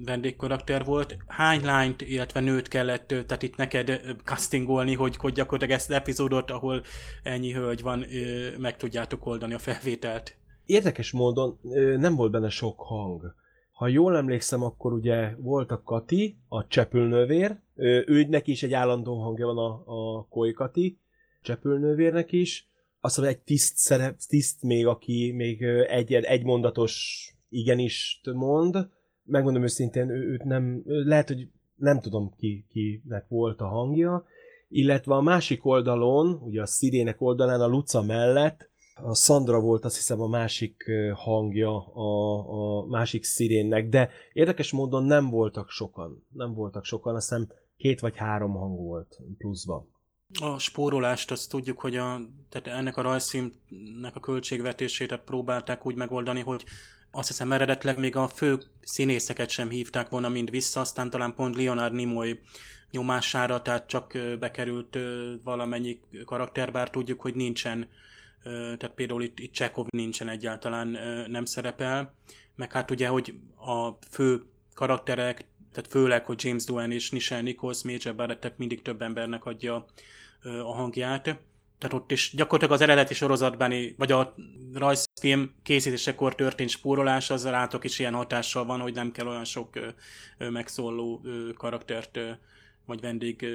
vendégkarakter volt, hány lányt, illetve nőt kellett, tehát itt neked castingolni, hogy, hogy gyakorlatilag ezt az epizódot, ahol ennyi hölgy van, meg tudjátok oldani a felvételt. Érdekes módon nem volt benne sok hang. Ha jól emlékszem, akkor ugye volt a Kati, a csepülnővér, ő neki is egy állandó hangja van a, a Koi Kati, csepülnővérnek is, azt mondja, egy tiszt, szerep, tiszt még, aki még egy, egy mondatos igenis mond, megmondom őszintén, ő, őt nem, lehet, hogy nem tudom ki, kinek volt a hangja, illetve a másik oldalon, ugye a szirének oldalán a Luca mellett a Sandra volt azt hiszem a másik hangja a, a másik szirénnek, de érdekes módon nem voltak sokan. Nem voltak sokan, azt hiszem két vagy három hang volt pluszban. A spórolást azt tudjuk, hogy a, tehát ennek a rajzfilmnek a költségvetését próbálták úgy megoldani, hogy azt hiszem eredetleg még a fő színészeket sem hívták volna mind vissza, aztán talán pont Leonard Nimoy nyomására, tehát csak bekerült valamennyi karakter, bár tudjuk, hogy nincsen, tehát például itt, itt Chekhov nincsen egyáltalán, nem szerepel, meg hát ugye, hogy a fő karakterek, tehát főleg, hogy James Doohan és Nichelle Nichols, Major Barrett, tehát mindig több embernek adja a hangját. Tehát ott is gyakorlatilag az eredeti sorozatban, vagy a rajzfilm készítésekor történt spórolás, az rátok is ilyen hatással van, hogy nem kell olyan sok megszóló karaktert vagy vendég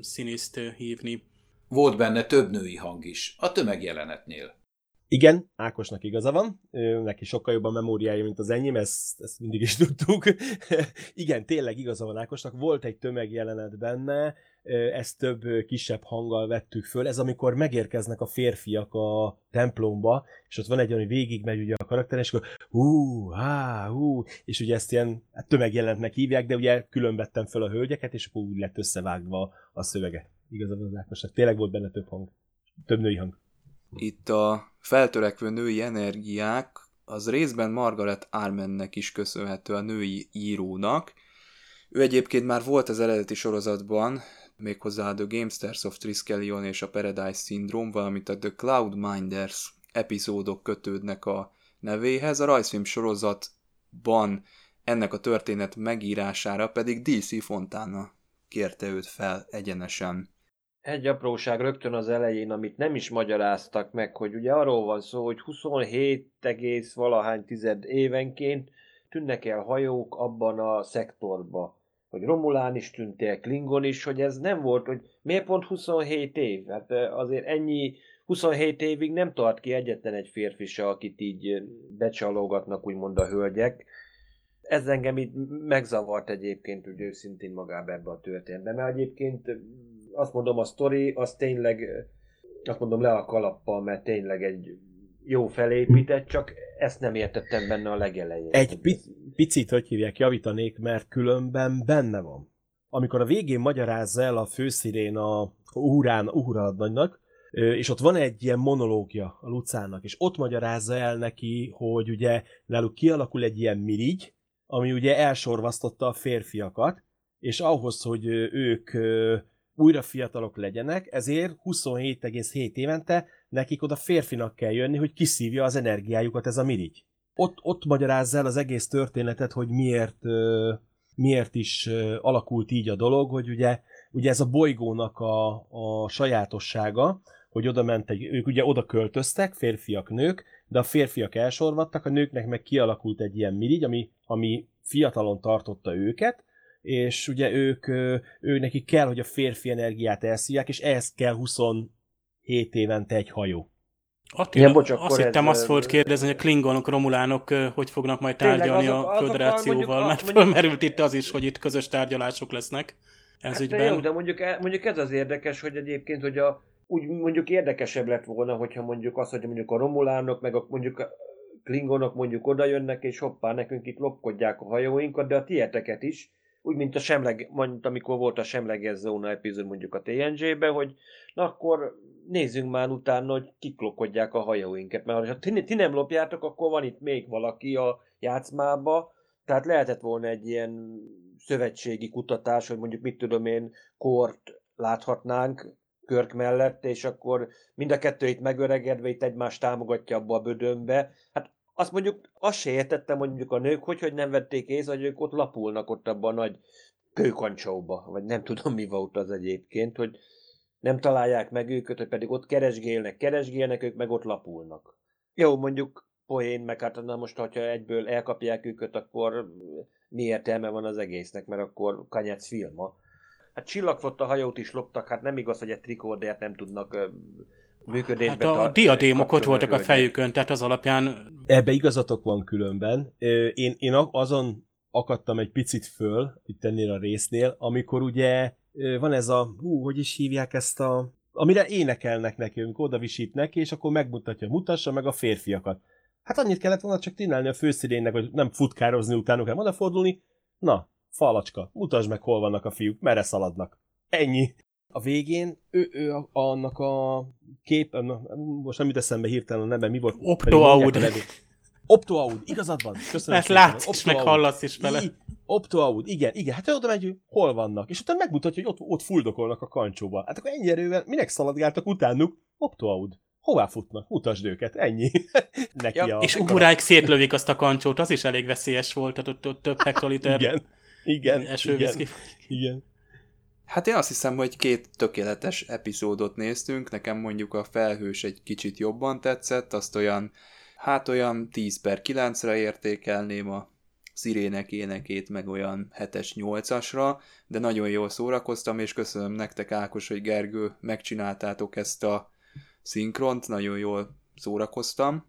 színészt hívni. Volt benne több női hang is, a tömegjelenetnél. Igen, Ákosnak igaza van, ő, neki sokkal jobb a memóriája, mint az enyém, ezt, ezt mindig is tudtuk. Igen, tényleg igaza van Ákosnak, volt egy tömegjelenet benne, ezt több kisebb hanggal vettük föl. Ez amikor megérkeznek a férfiak a templomba, és ott van egy olyan, hogy végigmegy ugye a karakter, és akkor hú, há, hú, és ugye ezt ilyen hát tömegjelentnek hívják, de ugye külön föl a hölgyeket, és akkor úgy lett összevágva a szövege. Igazán az Ákosnak. Tényleg volt benne több hang. Több női hang. Itt a feltörekvő női energiák az részben Margaret Armennek is köszönhető a női írónak. Ő egyébként már volt az eredeti sorozatban, méghozzá a The Gamesters of Triskelion és a Paradise Syndrome, valamint a The Cloud Minders epizódok kötődnek a nevéhez. A rajzfilm sorozatban ennek a történet megírására pedig DC Fontana kérte őt fel egyenesen. Egy apróság rögtön az elején, amit nem is magyaráztak meg, hogy ugye arról van szó, hogy 27, valahány tized évenként tűnnek el hajók abban a szektorba hogy Romulán is tűnt el, Klingon is, hogy ez nem volt, hogy miért pont 27 év? Hát azért ennyi 27 évig nem tart ki egyetlen egy férfi se, akit így becsalogatnak úgymond a hölgyek. Ez engem így megzavart egyébként, hogy őszintén magába ebbe a történetbe, mert egyébként azt mondom, a sztori az tényleg, azt mondom le a kalappal, mert tényleg egy jó felépített, csak ezt nem értettem benne a legelején. Egy pi- picit, hogy hívják, javítanék, mert különben benne van. Amikor a végén magyarázza el a főszirén a Uhurán, Uhura nagynak, és ott van egy ilyen monológia a Lucának, és ott magyarázza el neki, hogy ugye náluk kialakul egy ilyen mirigy, ami ugye elsorvasztotta a férfiakat, és ahhoz, hogy ők újra fiatalok legyenek, ezért 27,7 évente nekik oda férfinak kell jönni, hogy kiszívja az energiájukat ez a mirigy. Ott, ott magyarázza el az egész történetet, hogy miért, miért is alakult így a dolog, hogy ugye, ugye ez a bolygónak a, a sajátossága, hogy oda ment egy, ők ugye oda költöztek, férfiak, nők, de a férfiak elsorvadtak, a nőknek meg kialakult egy ilyen mirigy, ami, ami fiatalon tartotta őket, és ugye ők, ő nekik kell, hogy a férfi energiát elszívják, és ehhez kell 27 évente egy hajó. Attila, ja, bocs, azt hittem ez, azt volt kérdezni, hogy a klingonok, romulánok hogy fognak majd tárgyalni azok, a föderációval, mert fölmerült itt az is, hogy itt közös tárgyalások lesznek ez hát ügyben. Jó, de mondjuk, e- mondjuk ez az érdekes, hogy egyébként, hogy a, úgy mondjuk érdekesebb lett volna, hogyha mondjuk azt, hogy mondjuk a romulánok, meg a, mondjuk a klingonok mondjuk oda jönnek, és hoppá, nekünk itt lopkodják a hajóinkat, de a tieteket is, úgy, mint a semleg, mondjuk, amikor volt a semleges zóna epizód mondjuk a TNG-be, hogy na akkor nézzünk már utána, hogy kiklokodják a hajóinket, mert ha ti, ti nem lopjátok, akkor van itt még valaki a játszmába, tehát lehetett volna egy ilyen szövetségi kutatás, hogy mondjuk mit tudom én, kort láthatnánk Körk mellett, és akkor mind a kettő itt megöregedve itt egymást támogatja abba a bödönbe. Hát azt mondjuk, azt se értettem mondjuk a nők, hogy, hogy nem vették észre, hogy ők ott lapulnak ott abban a nagy kőkancsóba, vagy nem tudom mi volt az egyébként, hogy nem találják meg őket, hogy pedig ott keresgélnek, keresgélnek, ők meg ott lapulnak. Jó, mondjuk poén, meg hát na most, ha egyből elkapják őket, akkor mi értelme van az egésznek, mert akkor kanyec filma. Hát csillagfott a hajót is loptak, hát nem igaz, hogy egy trikordért nem tudnak működésbe Hát a diadémok ott voltak a fejükön, tehát az alapján... Ebbe igazatok van különben. Én, én azon akadtam egy picit föl, itt ennél a résznél, amikor ugye van ez a, hú, hogy is hívják ezt a, amire énekelnek nekünk, oda visít neki, és akkor megmutatja, mutassa meg a férfiakat. Hát annyit kellett volna csak csinálni a főszidénynek, hogy nem futkározni utána kell odafordulni. Na, falacska, mutasd meg, hol vannak a fiúk, merre szaladnak. Ennyi. A végén ő, ő annak a kép, most nem jut eszembe hirtelen a neve, mi volt? Optoaud. Optoaud, igazad van. Köszönöm hát látsz is, meg hallasz is vele. Optoaud, igen, igen. Hát oda megy, hol vannak. És utána megmutatja, hogy ott, ott fuldokolnak a kancsóba. Hát akkor ennyi erővel minek szaladgáltak utánuk? Optoaud. Hová futnak? Mutasd őket, ennyi. Neki ja, a... És uguráig szétlövik azt a kancsót, az is elég veszélyes volt, tehát ott, ott több hektoliter igen, igen, igen, igen. Hát én azt hiszem, hogy két tökéletes epizódot néztünk, nekem mondjuk a felhős egy kicsit jobban tetszett, azt olyan, hát olyan 10 per 9-re értékelném a szirének énekét meg olyan 7-es 8-asra, de nagyon jól szórakoztam, és köszönöm nektek Ákos, hogy Gergő megcsináltátok ezt a szinkront, nagyon jól szórakoztam.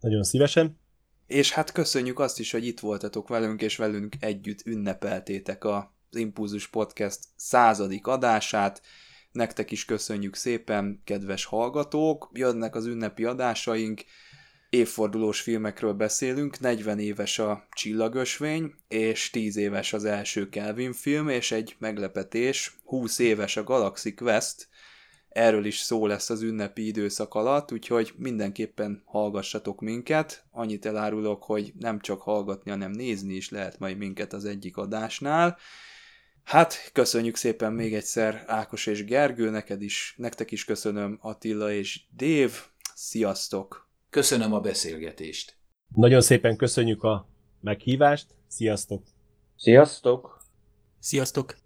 Nagyon szívesen. És hát köszönjük azt is, hogy itt voltatok velünk, és velünk együtt ünnepeltétek az Impulzus Podcast századik adását. Nektek is köszönjük szépen, kedves hallgatók! Jönnek az ünnepi adásaink, évfordulós filmekről beszélünk, 40 éves a Csillagösvény, és 10 éves az első Kelvin film, és egy meglepetés, 20 éves a Galaxy Quest, erről is szó lesz az ünnepi időszak alatt, úgyhogy mindenképpen hallgassatok minket. Annyit elárulok, hogy nem csak hallgatni, hanem nézni is lehet majd minket az egyik adásnál. Hát, köszönjük szépen még egyszer Ákos és Gergő, neked is, nektek is köszönöm Attila és Dév. Sziasztok! Köszönöm a beszélgetést. Nagyon szépen köszönjük a meghívást. Sziasztok! Sziasztok! Sziasztok!